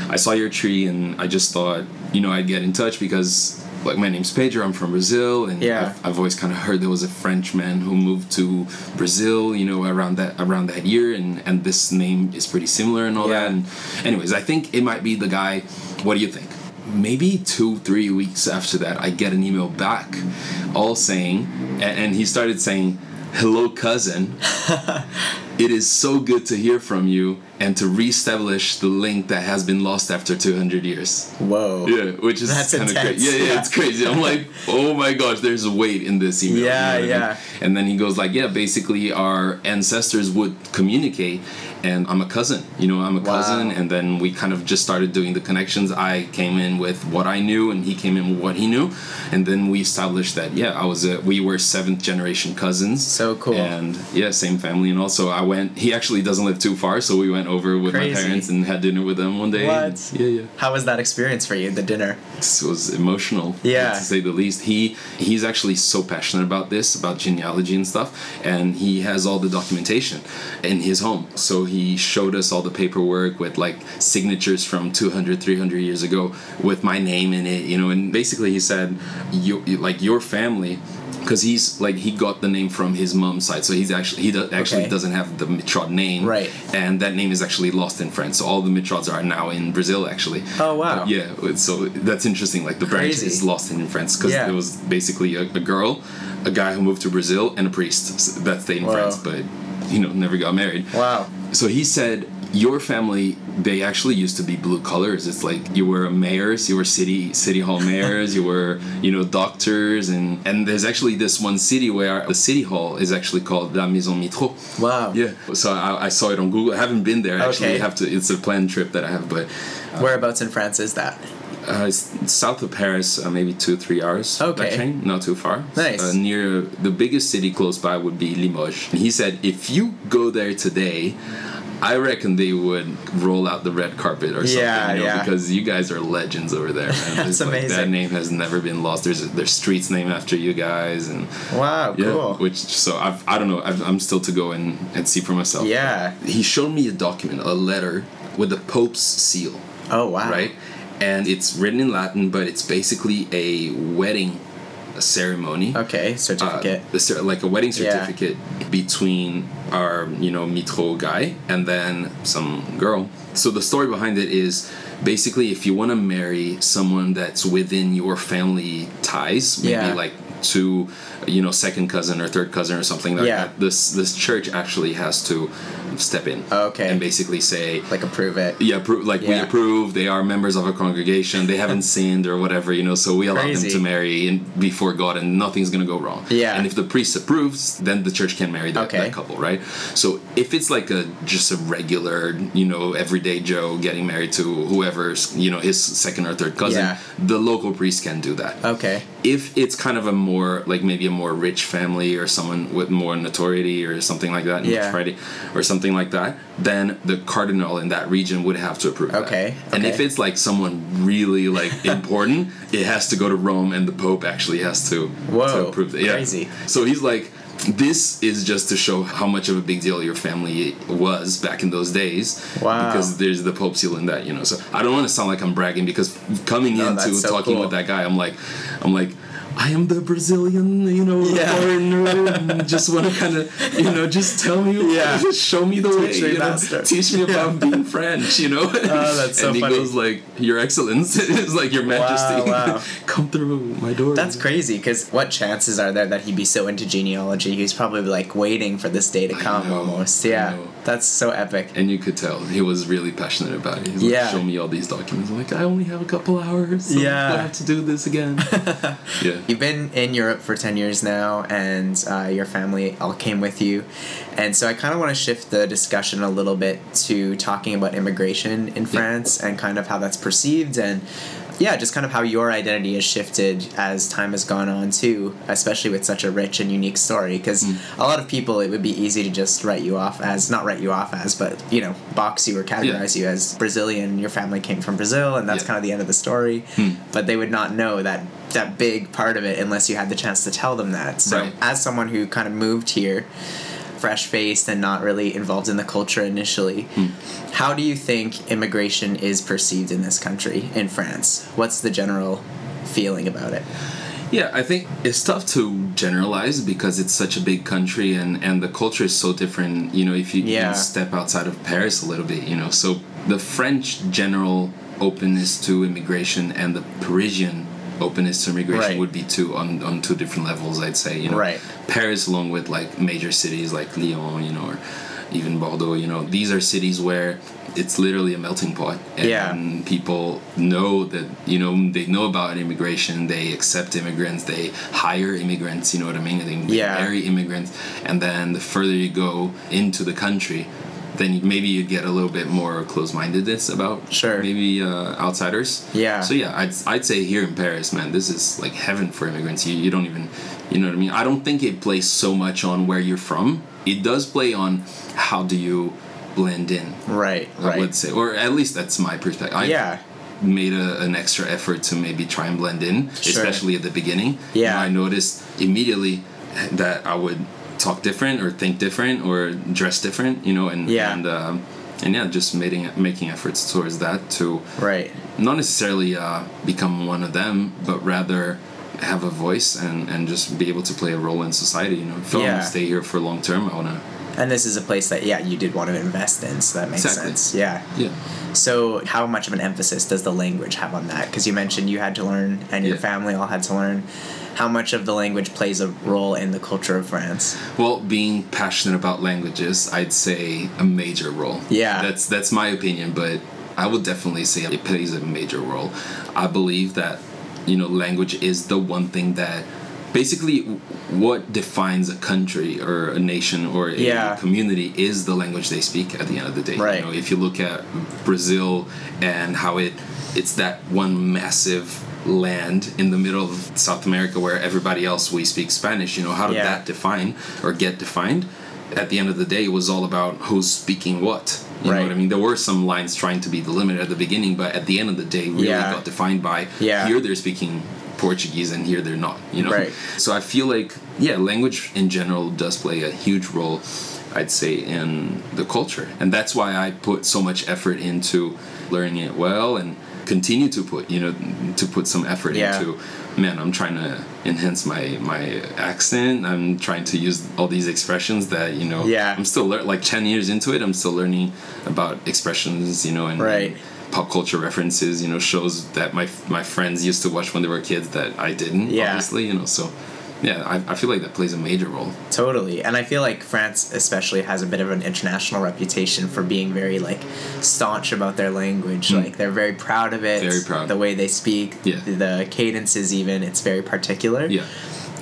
I saw your tree, and I just thought, you know, I'd get in touch because, like, my name's Pedro, I'm from Brazil, and Yeah. I've, I've always kind of heard there was a Frenchman who moved to Brazil, you know, around that around that year, and and this name is pretty similar and all Yeah. that. And anyways, I think it might be the guy. What do you think? Maybe two, three weeks after that, I get an email back, all saying, and, and he started saying, "Hello, cousin. it is so good to hear from you and to reestablish the link that has been lost after 200 years." Whoa. Yeah, which is kind of crazy. Yeah, yeah, Yeah. it's crazy. I'm like, oh my gosh, there's a weight in this email. Yeah, what I mean? yeah. And then he goes like, yeah, basically our ancestors would communicate, and I'm a cousin. You know, I'm a cousin, and then we kind of just started doing the connections. I came in with what I knew, and he came in with what he knew, and then we established that yeah, I was a, we were seventh generation cousins. So cool. And yeah, same family, and also I went. He actually doesn't live too far, so we went over with Crazy. my parents and had dinner with them one day. What? Yeah, yeah How was that experience for you, the dinner? this was emotional Yeah. to say the least he he's actually so passionate about this about genealogy and stuff and he has all the documentation in his home so he showed us all the paperwork with like signatures from 200 300 years ago with my name in it you know and basically he said you like your family because he's like he got the name from his mom's side so he's actually he do, actually Okay. doesn't have the mitrod name Right. and that name is actually lost in france so all the mitrods are now in brazil actually Oh, wow. yeah so that's interesting like the branch is lost in France because Yeah. it was basically a, a girl, a guy who moved to Brazil, and a priest that stayed in Wow. France, but you know never got married. Wow. So he said, your family they actually used to be blue collars. It's like you were mayors, you were city city hall mayors, you were you know doctors, and and there's actually this one city where the city hall is actually called La Maison Mitro. Wow. Yeah. So I, I saw it on Google. I haven't been there actually. Okay. I have to. It's a planned trip that I have, but. Whereabouts in France is that? Uh, it's south of Paris, uh, maybe two three hours. Okay. by train, not too far. Nice. Uh, near the biggest city close by would be Limoges. And he said if you go there today, I reckon they would roll out the red carpet or something. Yeah, you know, yeah. Because you guys are legends over there. That's like, that name has never been lost. There's there's streets named after you guys, and Wow, yeah, cool. which so I've, I don't know. I've, I'm still to go and, and see for myself. Yeah. He showed me a document, a letter with the Pope's seal Oh, wow. right? And it's written in Latin, but it's basically a wedding ceremony. Okay, Uh, certificate. the like a wedding Yeah. certificate between our, you know, mitro guy and then some girl. So the story behind it is basically if you want to marry someone that's within your family ties, maybe Yeah. like to, you know, second cousin or third cousin or something like Yeah. that, this this church actually has to step in. Okay. And basically say, like approve it. yeah, appro- like we approve. They are members of a congregation. They haven't sinned or whatever, you know. So we allow Crazy. them to marry in, before God, and nothing's gonna go wrong. Yeah. And if the priest approves, then the church can marry that, Okay. that couple, right? So if it's like a just a regular, you know, everyday Joe getting married to whoever's, you know, his second or third cousin, Yeah. the local priest can do that. Okay. If it's kind of a more like maybe a more rich family or someone with more notoriety or something like that, Yeah. notoriety or something like that, then the cardinal in that region would have to approve. Okay, And if it's like someone really like important, it has to go to Rome, and the Pope actually has to, Whoa, to approve it. Yeah. crazy. So he's like, this is just to show how much of a big deal your family was back in those days. Wow. Because there's the Pope seal in that, you know. So I don't want to sound like I'm bragging because coming No, into so talking cool. with that guy, I'm like, I'm like. I am the Brazilian, you know, Yeah. foreigner, and just want to kind of, you know, just tell me, Yeah. just show me the way, Teach me, you know, teach me about being French, you know. Oh, that's so and he funny. goes like, "Your Excellence," it's like Your Majesty, wow. come through my door. That's crazy because what chances are there that he'd be so into genealogy? He's probably like waiting for this day to come know, almost. Yeah. That's so epic. and you could tell he was really passionate about it. He's Yeah. like, show me all these documents. I'm like, I only have a couple hours. So Yeah. I have to do this again. yeah. You've been in Europe for 10 years now, and uh, your family all came with you. And so I kind of want to shift the discussion a little bit to talking about immigration in France and kind of how that's perceived and yeah, just kind of how your identity has shifted as time has gone on too, especially with such a rich and unique story. Because a lot of people, it would be easy to just write you off as, not write you off as, but, you know, box you or categorize you as Brazilian. Your family came from Brazil, and that's Yeah. kind of the end of the story. But they would not know that that big part of it unless you had the chance to tell them that. So, Right. as someone who kind of moved here, fresh faced and not really involved in the culture initially, hmm. how do you think immigration is perceived in this country, in France? What's the general feeling about it? Yeah, I think it's tough to generalize because it's such a big country and, and the culture is so different. You know, if you, you step outside of Paris a little bit, you know, so the French general openness to immigration and the Parisian openness to immigration Right. would be two on, on two different levels. I'd say, you know, Right. Paris along with like major cities like Lyon, you know, or even Bordeaux. You know, these are cities where it's literally a melting pot, and Yeah. people know that you know they know about immigration. They accept immigrants. They hire immigrants. You know what I mean? They, they Yeah. marry immigrants, and then the further you go into the country. Then maybe you get a little bit more close-mindedness about Sure. maybe uh, outsiders. Yeah. So yeah, I'd, I'd say here in Paris, man, this is like heaven for immigrants. You, you don't even, you know what I mean? I don't think it plays so much on where you're from. It does play on how do you blend in. Right, I right. would say, or at least that's my perspective. I Yeah. made a, an extra effort to maybe try and blend in, Sure. especially at the beginning. Yeah. I noticed immediately that I would talk different or think different or dress different, you know, and Yeah. and um, and yeah, just making making efforts towards that to Right. not necessarily uh, become one of them, but rather have a voice and, and just be able to play a role in society. You know, if I want to stay here for long term, I want to. And this is a place that, yeah, you did want to invest in, so that makes Exactly. sense. Yeah. Yeah. So, how much of an emphasis does the language have on that? Because you mentioned you had to learn, and your Yeah. family all had to learn. How much of the language plays a role in the culture of France? Well, being passionate about languages, I'd say a major role. Yeah. That's that's my opinion, but I would definitely say it plays a major role. I believe that you know language is the one thing that basically what defines a country or a nation or a Yeah. community is the language they speak at the end of the day. Right. You know, if you look at Brazil and how it it's that one massive land in the middle of South America where everybody else we speak Spanish, you know, how did Yeah. that define or get defined? At the end of the day, it was all about who's speaking what. You Right. know what I mean? There were some lines trying to be delimited at the beginning, but at the end of the day, really Yeah. got defined by Yeah. here they're speaking Portuguese and here they're not. You know, Right. so I feel like yeah, language in general does play a huge role. I'd say in the culture, and that's why I put so much effort into learning it well and continue to put you know to put some effort Yeah. into. Man, I'm trying to enhance my my accent. I'm trying to use all these expressions that you know. Yeah. I'm still lear- like ten years into it. I'm still learning about expressions. You know, and, Right. and pop culture references. You know, shows that my my friends used to watch when they were kids that I didn't. Yeah. Obviously, you know, so yeah, I, I feel like that plays a major role. Totally. And I feel like France, especially, has a bit of an international reputation for being very, like, staunch about their language. Like, they're very proud of it. Hmm. Very proud. The way they speak, Yeah. the cadences, even, it's very particular. Yeah.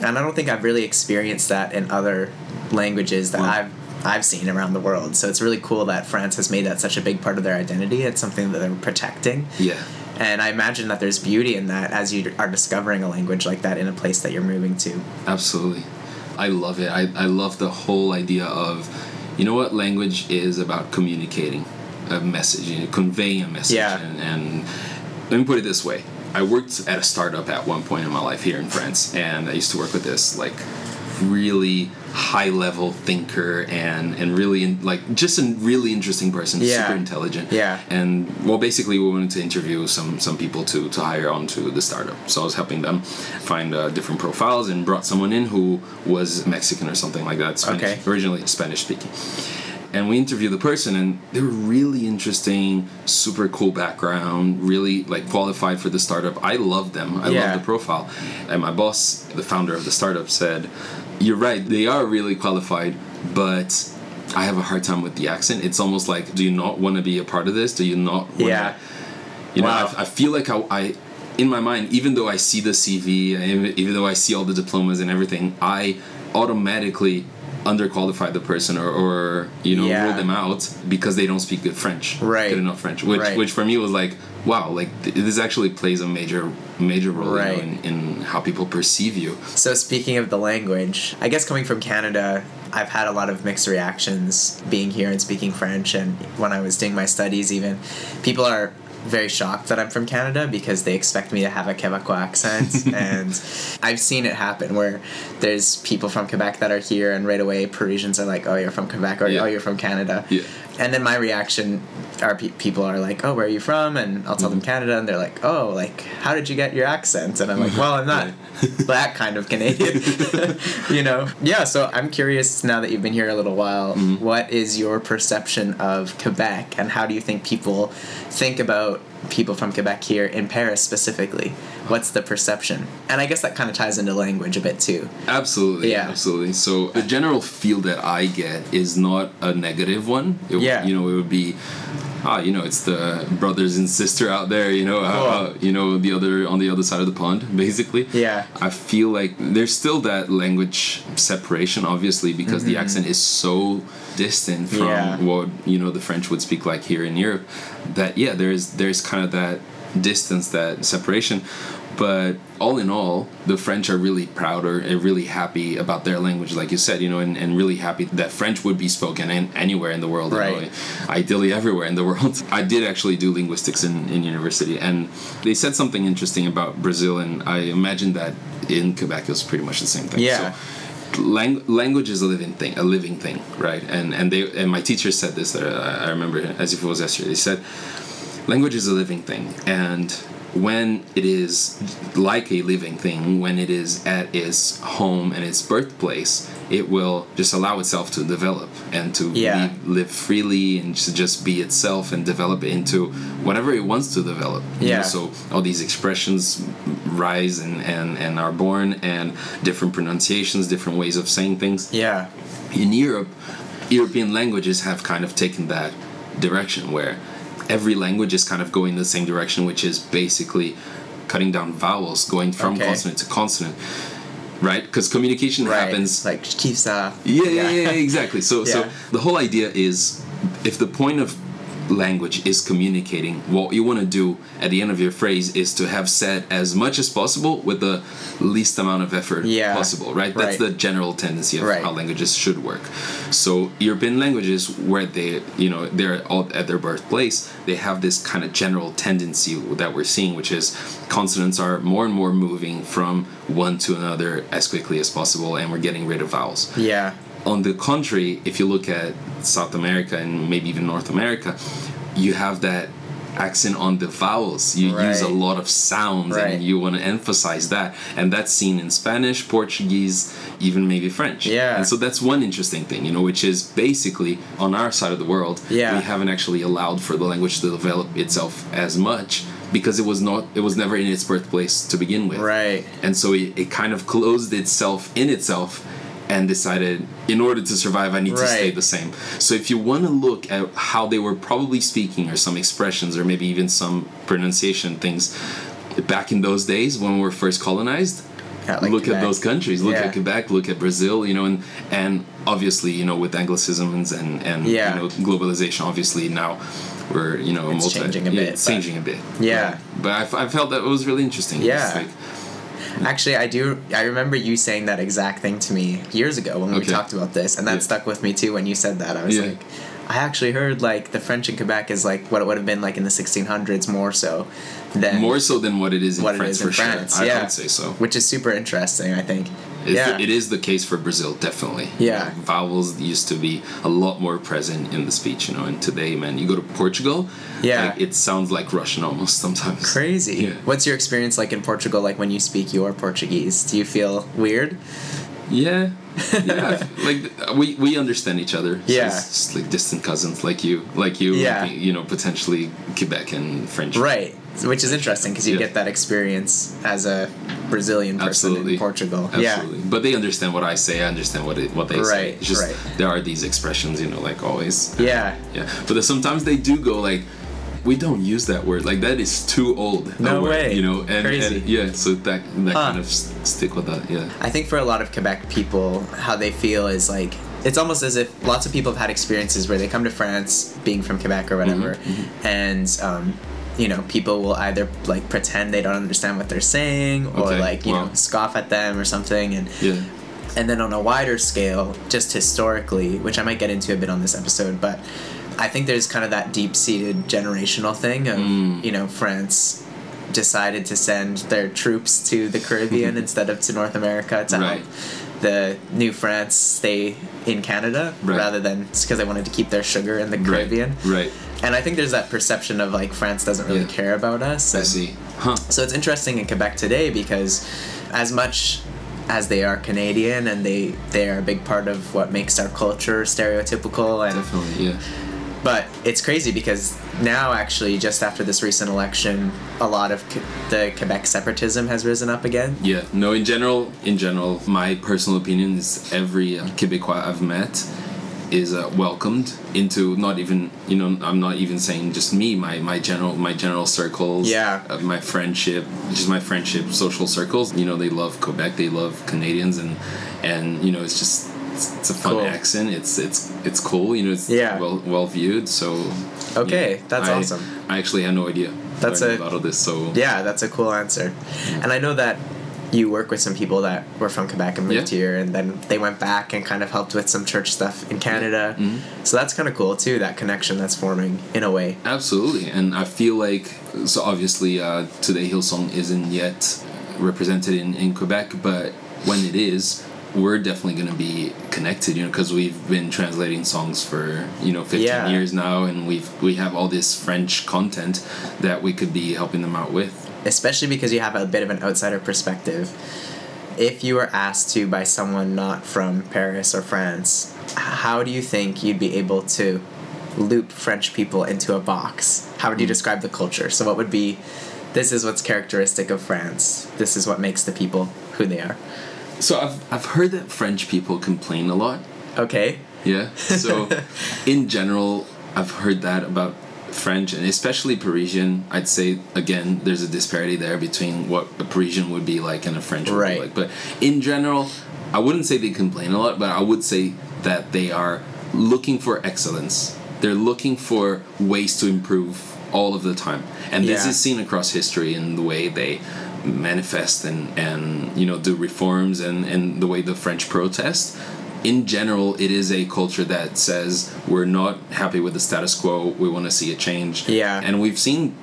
And I don't think I've really experienced that in other languages that Well- I've I've seen around the world. So it's really cool that France has made that such a big part of their identity. It's something that they're protecting. Yeah. And I imagine that there's beauty in that as you are discovering a language like that in a place that you're moving to. Absolutely. I love it. I, I love the whole idea of, you know what, language is about communicating a message, you know, conveying a message. Yeah. And, and let me put it this way I worked at a startup at one point in my life here in France, and I used to work with this, like, really high level thinker and and really in, like just a really interesting person Yeah. super intelligent Yeah. and well basically we wanted to interview some some people to to hire onto the startup so i was helping them find uh, different profiles and brought someone in who was mexican or something like that spanish Okay. originally spanish speaking and we interviewed the person and they were really interesting super cool background really like qualified for the startup i loved them i Yeah. loved the profile and my boss the founder of the startup said you're right they are really qualified but i have a hard time with the accent it's almost like do you not want to be a part of this do you not want Yeah. you know Wow. I, I feel like I, I in my mind even though i see the cv even though i see all the diplomas and everything i automatically underqualify the person or, or you know Yeah. rule them out because they don't speak good french Right. good enough french which Right. which for me was like wow like th- this actually plays a major major role you know, in, in how people perceive you So speaking of the language, I guess coming from Canada, I've had a lot of mixed reactions being here and speaking French and when I was doing my studies even people are very shocked that I'm from Canada because they expect me to have a Quebecois accent and I've seen it happen where there's people from Quebec that are here and right away Parisians are like, "Oh, you're from Quebec," or Yeah. "Oh, you're from Canada." Yeah. And then my reaction are pe- people are like, "Oh, where are you from?" And I'll tell them mm-hmm. Canada, and they're like, "Oh, like how did you get your accent?" And I'm like, "Well, I'm not that kind of Canadian." you know? Yeah, so I'm curious now that you've been here a little while, mm-hmm. what is your perception of Quebec and how do you think people think about people from Quebec here in Paris specifically? What's the perception? And I guess that kind of ties into language a bit too. Absolutely, Yeah. absolutely. So the general feel that I get is not a negative one. It, Yeah. you know, it would be, ah, you know, it's the brothers and sister out there. You know, Cool. uh, you know, the other on the other side of the pond, basically. Yeah. I feel like there's still that language separation, obviously, because the accent is so distant from Mm-hmm. Yeah. what you know the French would speak like here in Europe. That yeah, there's there's kind of that distance, that separation. But all in all, the French are really proud or and really happy about their language, like you said, you know, and, and really happy that French would be spoken in, anywhere in the world, you know, ideally everywhere in the world. I did actually do linguistics in, in university, and they said something interesting about Brazil, and I imagine that in Quebec it was pretty much the same thing. Yeah. So, lang- language is a living thing, a living thing, right? And and they and my teacher said this. Uh, I remember as if it was yesterday. They said, language is a living thing, and when it is like a living thing, when it is at its home and its birthplace, it will just allow itself to develop and to Yeah. live, live freely and to just be itself and develop into whatever it wants to develop. you know? Yeah. So all these expressions rise and, and, and are born, and different pronunciations, different ways of saying things Yeah. in Europe, European languages have kind of taken that direction where every language is kind of going the same direction, which is basically cutting down vowels, going from Okay. consonant to consonant, right? Because communication Right. happens. like Kisa. Yeah, yeah, yeah, yeah, exactly. So, Yeah. so the whole idea is, if the point of language is communicating, what you want to do at the end of your phrase is to have said as much as possible with the least amount of effort Yeah. possible, right? That's Right. the general tendency of Right. how languages should work. So European languages, where they, you know, they're all at their birthplace, they have this kind of general tendency that we're seeing, which is consonants are more and more moving from one to another as quickly as possible, and we're getting rid of vowels. Yeah. On the contrary, if you look at South America and maybe even North America, you have that accent on the vowels. You use a lot of sounds Right. and you want to emphasize that. And that's seen in Spanish, Portuguese, even maybe French. Yeah. And so that's one interesting thing, you know, which is basically on our side of the world, Yeah. we haven't actually allowed for the language to develop itself as much because it was not it was never in its birthplace to begin with Right. and so it, it kind of closed itself in itself and decided in order to survive i need to stay the same so if you want to look at how they were probably speaking or some expressions or maybe even some pronunciation things back in those days when we were first colonized at like look Quebec. at those countries. Look Yeah. at Quebec. Look at Brazil. You know, and and obviously, you know, with anglicisms and and Yeah. you know globalization, obviously now we're you know It's multi- changing a bit, but- changing a bit. Yeah. Right. But I, f- I felt that it was really interesting. Yeah. Actually, I do. I remember you saying that exact thing to me years ago when we talked about this, and that Yeah. stuck with me too. When you said that, I was Yeah. like, I actually heard like the French in Quebec is like what it would have been like in the 1600s more so than more so than what it is in what it France is in for France. sure. Yeah, I would say so. Which is super interesting. I think. It's yeah. the, it is the case for Brazil, definitely. Yeah. know, vowels used to be a lot more present in the speech, you know, and today, man, you go to Portugal, Yeah. like, it sounds like Russian almost sometimes. Crazy. Yeah. What's your experience like in Portugal? Like when you speak your Portuguese, do you feel weird? Yeah. Yeah, like we we understand each other. Yeah. it's just like distant cousins, like you, like you, Yeah. like, you know, potentially Quebec and French. Right. Which is interesting because you Yeah. get that experience as a Brazilian person Absolutely. in Portugal. Absolutely. But they understand what I say. I understand what it, what they say. Right, It's just right. there are these expressions, you know, like always. Yeah. Yeah. Yeah, but sometimes they do go like, we don't use that word. Like that is too old. No word, way. You know, and, Crazy. and yeah, so that that Huh. kind of stick with that. Yeah. I think for a lot of Quebec people, how they feel is like it's almost as if lots of people have had experiences where they come to France, being from Quebec or whatever, Mm-hmm, and um, you know people will either like pretend they don't understand what they're saying or Okay, like you know scoff at them or something, and Yeah. and then on a wider scale, just historically, which I might get into a bit on this episode, but I think there's kind of that deep seated generational thing of, Mm. you know, France decided to send their troops to the Caribbean instead of to North America to Right. help the new France stay in Canada Right. rather than because they wanted to keep their sugar in the Caribbean. Right. And I think there's that perception of like France doesn't really Yeah. care about us. I see. Huh. so it's interesting in Quebec today because as much as they are Canadian and they they are a big part of what makes our culture stereotypical and Definitely. Yeah. But it's crazy because now actually just after this recent election a lot ofQue- the Quebec separatism has risen up again. Yeah. No. In general, in general, my personal opinion is every uh, Quebecois I've met is uh, welcomed into not even you know I'm not even saying just me my my general my general circles Yeah. uh, my friendship just my friendship social circles you know they love Quebec they love Canadians and and you know it's just it's, it's a fun Cool. accent it's it's it's cool you know it's Yeah. well well viewed so Okay, yeah, that's I- awesome. I actually had no idea That's a- lot of this so Yeah, that's a cool answer. And I know that you work with some people that were from Quebec and moved Yeah. here, and then they went back and kind of helped with some church stuff in Canada. Mm-hmm. So that's kind of cool too, that connection that's forming in a way. Absolutely, and I feel like so obviously uh, today Hillsong isn't yet represented in, in Quebec, but when it is, we're definitely going to be connected. You know, because we've been translating songs for you know fifteen Yeah. years now, and we've we have all this French content that we could be helping them out with. especially because you have a bit of an outsider perspective. If you were asked to by someone not from Paris or France, how do you think you'd be able to loop French people into a box? How would you hmm. describe the culture? So, what would be this is what's characteristic of France, this is what makes the people who they are? So I've I've heard that French people complain a lot. Okay. Yeah. So, in general, I've heard that about French and especially Parisian. I'd say again, there's a disparity there between what a Parisian would be like and a French would Right. be like. But in general, I wouldn't say they complain a lot, but I would say that they are looking for excellence. They're looking for ways to improve all of the time, and this Yeah. is seen across history in the way they manifest and and you know do reforms and and the way the French protest in general, it is a culture that says we're not happy with the status quo. We want to see a change. Yeah. and we've seen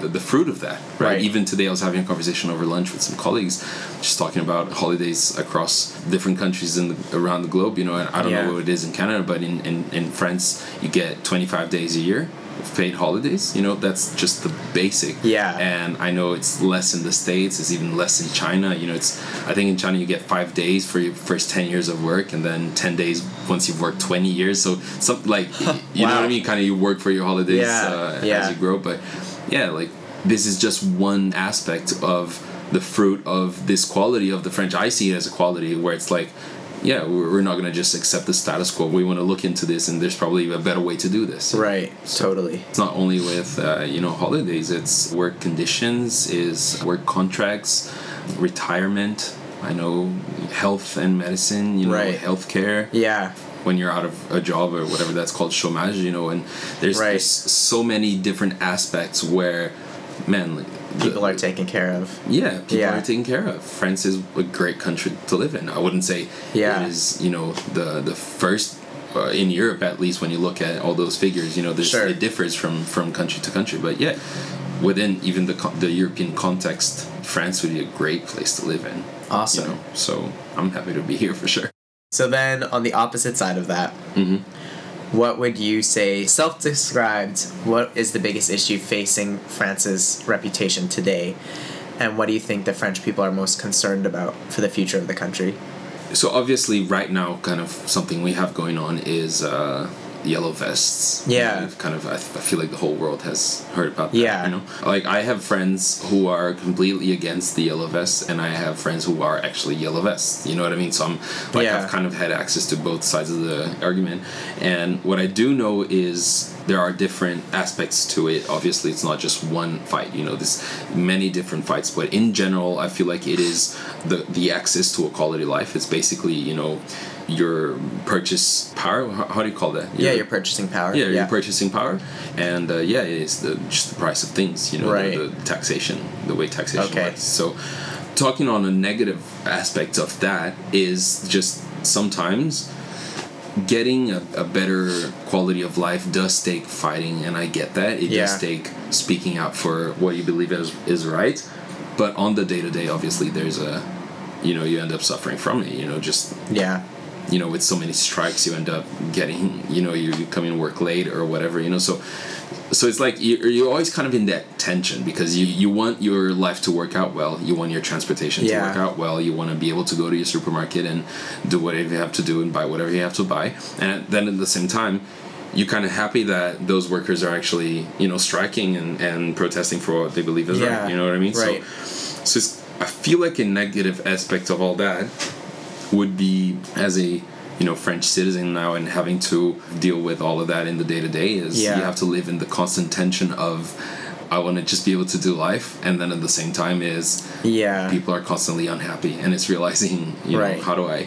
the, fruit of that. Right? Right. Even today, I was having a conversation over lunch with some colleagues, just talking about holidays across different countries in the, around the globe. You know, and I don't Yeah. know what it is in Canada, but in, in in France, you get twenty five days a year paid holidays. You know, that's just the basic. Yeah. And I know it's less in the states. It's even less in China. You know, it's I think in China you get five days for your first ten years of work, and then ten days once you've worked twenty years. So something like you know what I mean. Kind of you work for your holidays Yeah, uh, yeah. as you grow, but yeah, like this is just one aspect of the fruit of this quality of the French. I see it as a quality where it's like. Yeah, we're not going to just accept the status quo. We want to look into this, and there's probably a better way to do this. Right. Totally. It's not only with uh, you know holidays. It's work conditions, is work contracts, retirement. I know health and medicine. You know, Right. healthcare Yeah. when you're out of a job or whatever that's called chômage, you know, and there's, Right. there's so many different aspects where, man, like, the- People are taken care of. yeah, people Yeah. are taken care of. France is a great country to live in. I wouldn't say Yeah. it is, you know, the the first uh, in Europe at least when you look at all those figures, you know, there's, Sure. it differs from from country to country, but yeah, within even the the European context, France would be a great place to live in. Awesome. You know, so I'm happy to be here for sure. So then, on the opposite side of that, Mhm. What would you say, self described, what is the biggest issue facing France's reputation today? And what do you think the French people are most concerned about for the future of the country? So obviously, right now, kind of something we have going on is uh, yellow vests. Yeah. Kind of, I, I feel like the whole world has heard about that. Yeah. You know, like I have friends who are completely against the yellow vests, and I have friends who are actually yellow vests. You know what I mean? So I'm like Yeah. I've kind of had access to both sides of the argument, and what I do know is there are different aspects to it. Obviously, it's not just one fight. You know, there's many different fights, but in general, I feel like it is the the access to a quality life. It's basically you know your purchase power. How, do you call that? Yeah, your purchasing power. yeah, your purchasing power, and uh, yeah, it's the just the price of things. You know, Right. the, the taxation, the way taxation Okay. works. So, talking on a negative aspect of that is just sometimes getting a, a better quality of life does take fighting, and I get that. It Yeah. does take speaking out for what you believe is is right, but on the day to day, obviously, there's a you know you end up suffering from it. You know, just Yeah. You know with so many strikes you end up getting you know you, you come in work late or whatever you know so so it's like you're, you're always kind of in that tension because you, you want your life to work out well you want your transportation Yeah. to work out well you want to be able to go to your supermarket and do whatever you have to do and buy whatever you have to buy and then at the same time you're kind of happy that those workers are actually you know striking and, and protesting for what they believe is Yeah. right you know what i mean Right. so so it's, i feel like a negative aspect of all that would be as a you know French citizen now and having to deal with all of that in the day to day is Yeah. you have to live in the constant tension of I want to just be able to do life and then at the same time is Yeah. people are constantly unhappy and it's realizing you Right. know how do I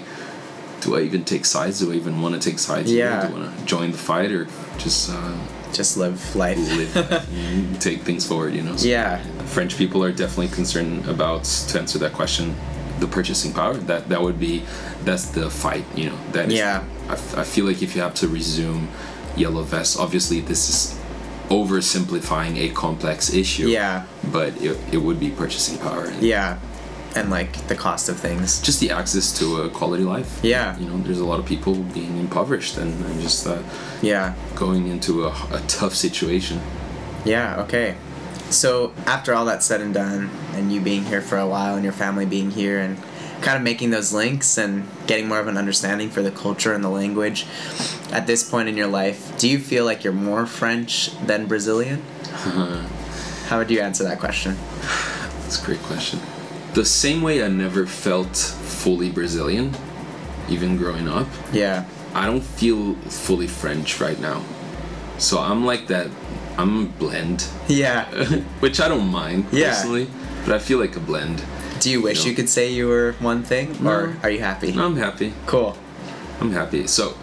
do I even take sides do I even want to take sides Yeah. do I want to join the fight or just uh, Just live life. live and take things forward you know So- Yeah. French people are definitely concerned about to answer that question the purchasing power that that would be that's the fight you know that is, Yeah. I, f- I feel like if you have to resume yellow vests obviously this is oversimplifying a complex issue Yeah. but it, it would be purchasing power and Yeah. And like the cost of things. just the access to a quality life Yeah. you know there's a lot of people being impoverished and, and just uh, Yeah. going into a, a tough situation Yeah, okay. So after all that's said and done, and you being here for a while, and your family being here, and kind of making those links and getting more of an understanding for the culture and the language, at this point in your life, do you feel like you're more French than Brazilian? How would you answer that question? That's a great question. The same way I never felt fully Brazilian, even growing up, Yeah. I don't feel fully French right now. So I'm like that, I'm a blend, Yeah. which I don't mind Yeah. personally, but I feel like a blend. Do you wish No. you could say you were one thing, or are you happy? I'm happy. Cool. I'm happy. So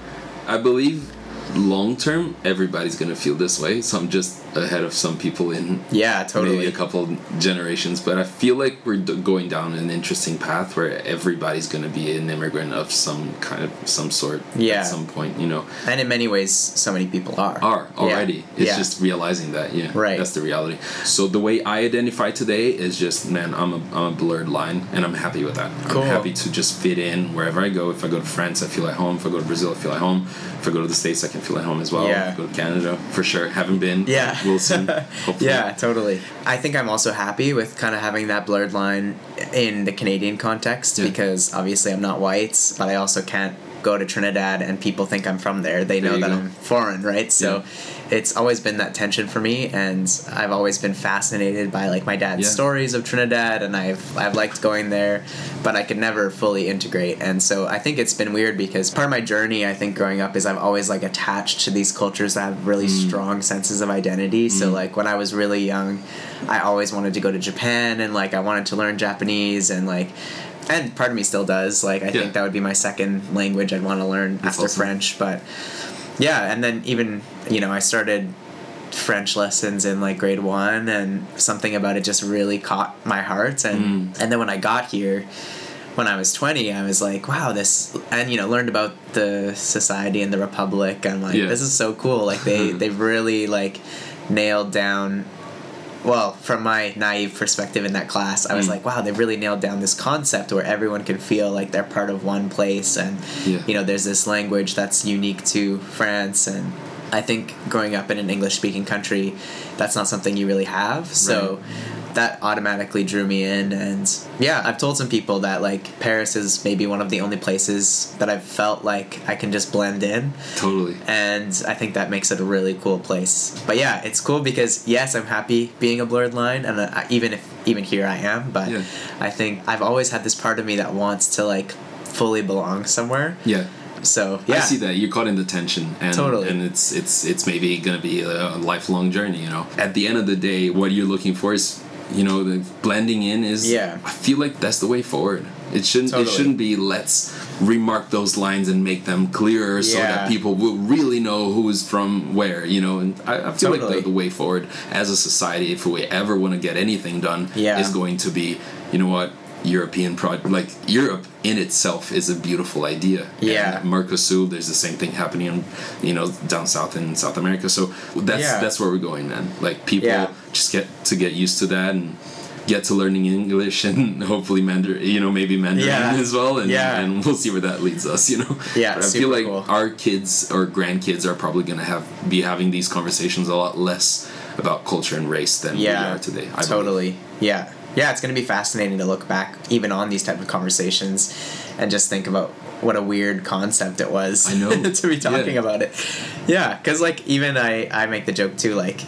I believe long term, everybody's gonna feel this way. So I'm just ahead of some people in Yeah, totally. maybe a couple generations, but I feel like we're d- going down an interesting path where everybody's going to be an immigrant of some kind of some sort Yeah. at some point, you know. And in many ways, so many people are. Are Yeah. already. It's Yeah. just realizing that, yeah. Right. That's the reality. So the way I identify today is just, man, I'm a, I'm a blurred line, and I'm happy with that. Cool. I'm happy to just fit in wherever I go. If I go to France, I feel at home. If I go to Brazil, I feel at home. If I go to the States, I can feel at home as well. Yeah. If I go to Canada, for sure. Haven't been. Yeah. We'll see. Hopefully. Yeah, totally. I think I'm also happy with kind of having that blurred line in the Canadian context Yeah. because obviously I'm not white, but I also can't go to Trinidad and people think I'm from there. They know that go. I'm foreign, right? So it's always been that tension for me and I've always been fascinated by like my dad's Yeah. stories of Trinidad and I've I've liked going there, but I could never fully integrate. And so I think it's been weird because part of my journey I think growing up is I've always like attached to these cultures that have really Mm. strong senses of identity. So like when I was really young, I always wanted to go to Japan and like I wanted to learn Japanese and like and part of me still does. Like I Yeah. think that would be my second language I'd want to learn That's after awesome. French. But yeah, and then even you know I started French lessons in like grade one, and something about it just really caught my heart. And Mm. and then when I got here, when I was twenty, I was like, wow, this, and you know learned about the society and the republic. I'm like, Yeah. this is so cool. Like they they really like nailed down well, from my naive perspective in that class, I was Mm. like, wow, they really nailed down this concept where everyone can feel like they're part of one place. And, Yeah. you know, there's this language that's unique to France. And I think growing up in an English speaking country, that's not something you really have. So that automatically drew me in. And yeah, I've told some people that like Paris is maybe one of the only places that I've felt like I can just blend in Totally. and I think that makes it a really cool place. But yeah, it's cool because yes, I'm happy being a blurred line, and uh, even if even here I am, but Yeah. I think I've always had this part of me that wants to like fully belong somewhere. Yeah. So yeah, I see that you're caught in the tension, and Totally. and it's it's it's maybe gonna be a, lifelong journey. You know, at the end of the day, what you're looking for is, you know, the blending in is. Yeah. I feel like that's the way forward. It shouldn't totally. it shouldn't be let's remark those lines and make them clearer so that people will really know who's from where. You know, and I, I feel like the, the way forward as a society, if we ever want to get anything done, Yeah. is going to be, you know what. European project like Europe in itself is a beautiful idea. Yeah. And Mercosur, there's the same thing happening in, you know, down south in South America. So that's Yeah. that's where we're going, man. Like people Yeah. just get to get used to that and get to learning English and hopefully Mandarin, you know, maybe Mandarin Yeah. as well, and Yeah. and we'll see where that leads us, you know. Yeah, but I feel like cool. our kids or grandkids are probably gonna have be having these conversations a lot less about culture and race than we are today. I believe. totally. Yeah, yeah, it's gonna be fascinating to look back even on these type of conversations and just think about what a weird concept it was. I know. to be talking Yeah. about it. Yeah, because like even I I make the joke too like.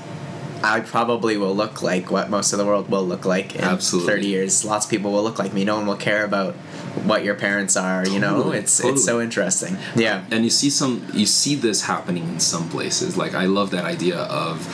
I probably will look like what most of the world will look like in Absolutely. 30 years. Lots of people will look like me. No one will care about what your parents are, you know? It's totally. it's so interesting. Yeah. and you see some you see this happening in some places like i love that idea of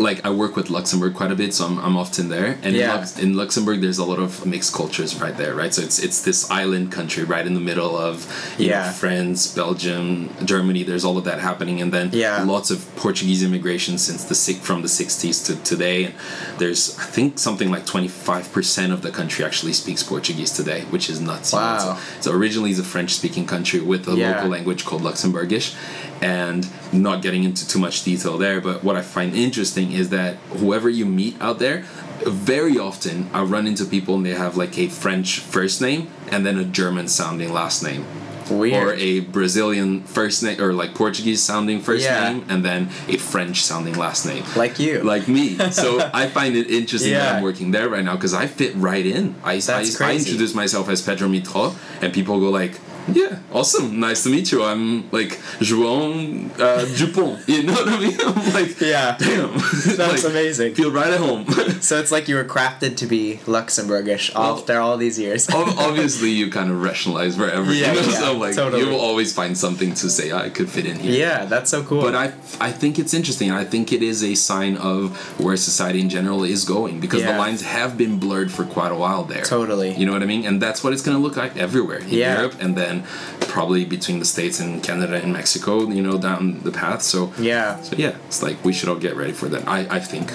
like i work with luxembourg quite a bit so i'm, I'm often there and Yeah. in, Lux, in luxembourg there's a lot of mixed cultures right there right so it's it's this island country right in the middle of Yeah. know, france belgium germany there's all of that happening and then Yeah. lots of portuguese immigration since the six from the 60s to today and there's i think something like 25% of the country actually speaks portuguese today which is nuts. Wow. so originally it's a french speaking country with a Yeah. local language called Luxembourgish, and not getting into too much detail there. But what I find interesting is that whoever you meet out there, very often I run into people and they have like a French first name and then a German sounding last name. Weird. Or a Brazilian first name, or like Portuguese sounding first Yeah. name, and then a French sounding last name. like you. Like me. So I find it interesting that I'm working there right now because I fit right in. I, I, That's I crazy. introduce myself as Pedro Mitro, and people go like, yeah, awesome, nice to meet you. I'm like João uh, Dupont. You know what I mean? I'm like, Yeah. damn, That's Like, amazing. Feel right at home. So it's like you were crafted to be Luxembourgish Well- after all these years. Obviously, you kind of rationalize wherever. Yeah, you know? yeah, so like, totally. you will always find something to say. I could fit in here. yeah, that's so cool. But I, I think it's interesting. I think it is a sign of where society in general is going because the lines have been blurred for quite a while there. Totally. You know what I mean? And that's what it's going to look like everywhere in Yeah. Europe and then probably between the States and Canada and Mexico, you know, down the path. So, yeah. so yeah, it's like we should all get ready for that. I, I think.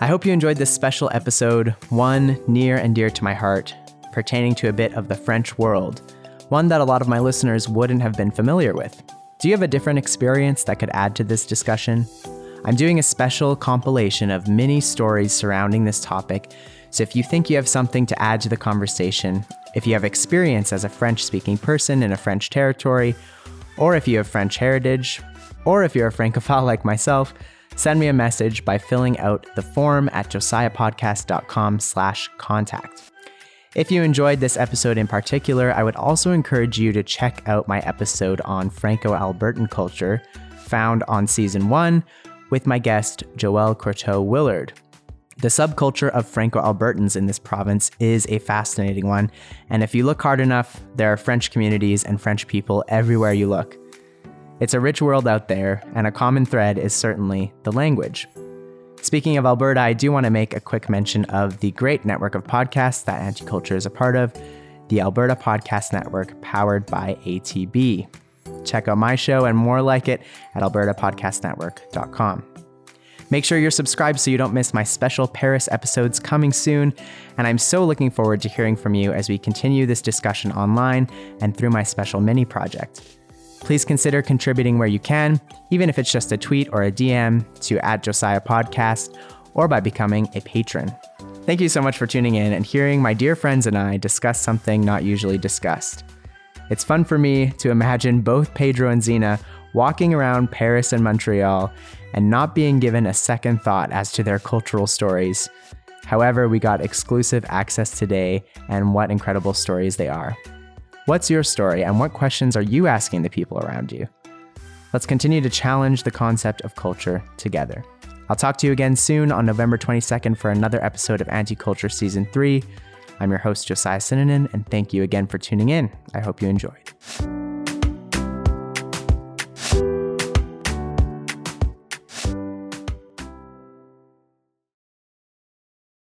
I hope you enjoyed this special episode, one near and dear to my heart, pertaining to a bit of the French world, one that a lot of my listeners wouldn't have been familiar with. Do you have a different experience that could add to this discussion? I'm doing a special compilation of mini stories surrounding this topic, so if you think you have something to add to the conversation, if you have experience as a French speaking person in a French territory, or if you have French heritage, or if you're a Francophile like myself, send me a message by filling out the form at josiahpodcast.com slash contact. If you enjoyed this episode in particular, I would also encourage you to check out my episode on Franco-Albertan culture, found on season one, with my guest, Joelle Courteau Willard. The subculture of Franco Albertans in this province is a fascinating one, and if you look hard enough, there are French communities and French people everywhere you look. It's a rich world out there, and a common thread is certainly the language. Speaking of Alberta, I do want to make a quick mention of the great network of podcasts that Anticulture is a part of, the Alberta Podcast Network, powered by ATB. Check out my show and more like it at albertapodcastnetwork.com. Make sure you're subscribed so you don't miss my special Paris episodes coming soon. And I'm so looking forward to hearing from you as we continue this discussion online and through my special mini project. Please consider contributing where you can, even if it's just a tweet or a DM to at Josiah Podcast or by becoming a patron. Thank you so much for tuning in and hearing my dear friends and I discuss something not usually discussed. It's fun for me to imagine both Pedro and Zina walking around Paris and Montreal and not being given a second thought as to their cultural stories. However, we got exclusive access today, and what incredible stories they are. What's your story, and what questions are you asking the people around you? Let's continue to challenge the concept of culture together. I'll talk to you again soon on November 22nd for another episode of Anti Culture Season 3. I'm your host, Josiah Sinanen, and thank you again for tuning in. I hope you enjoyed.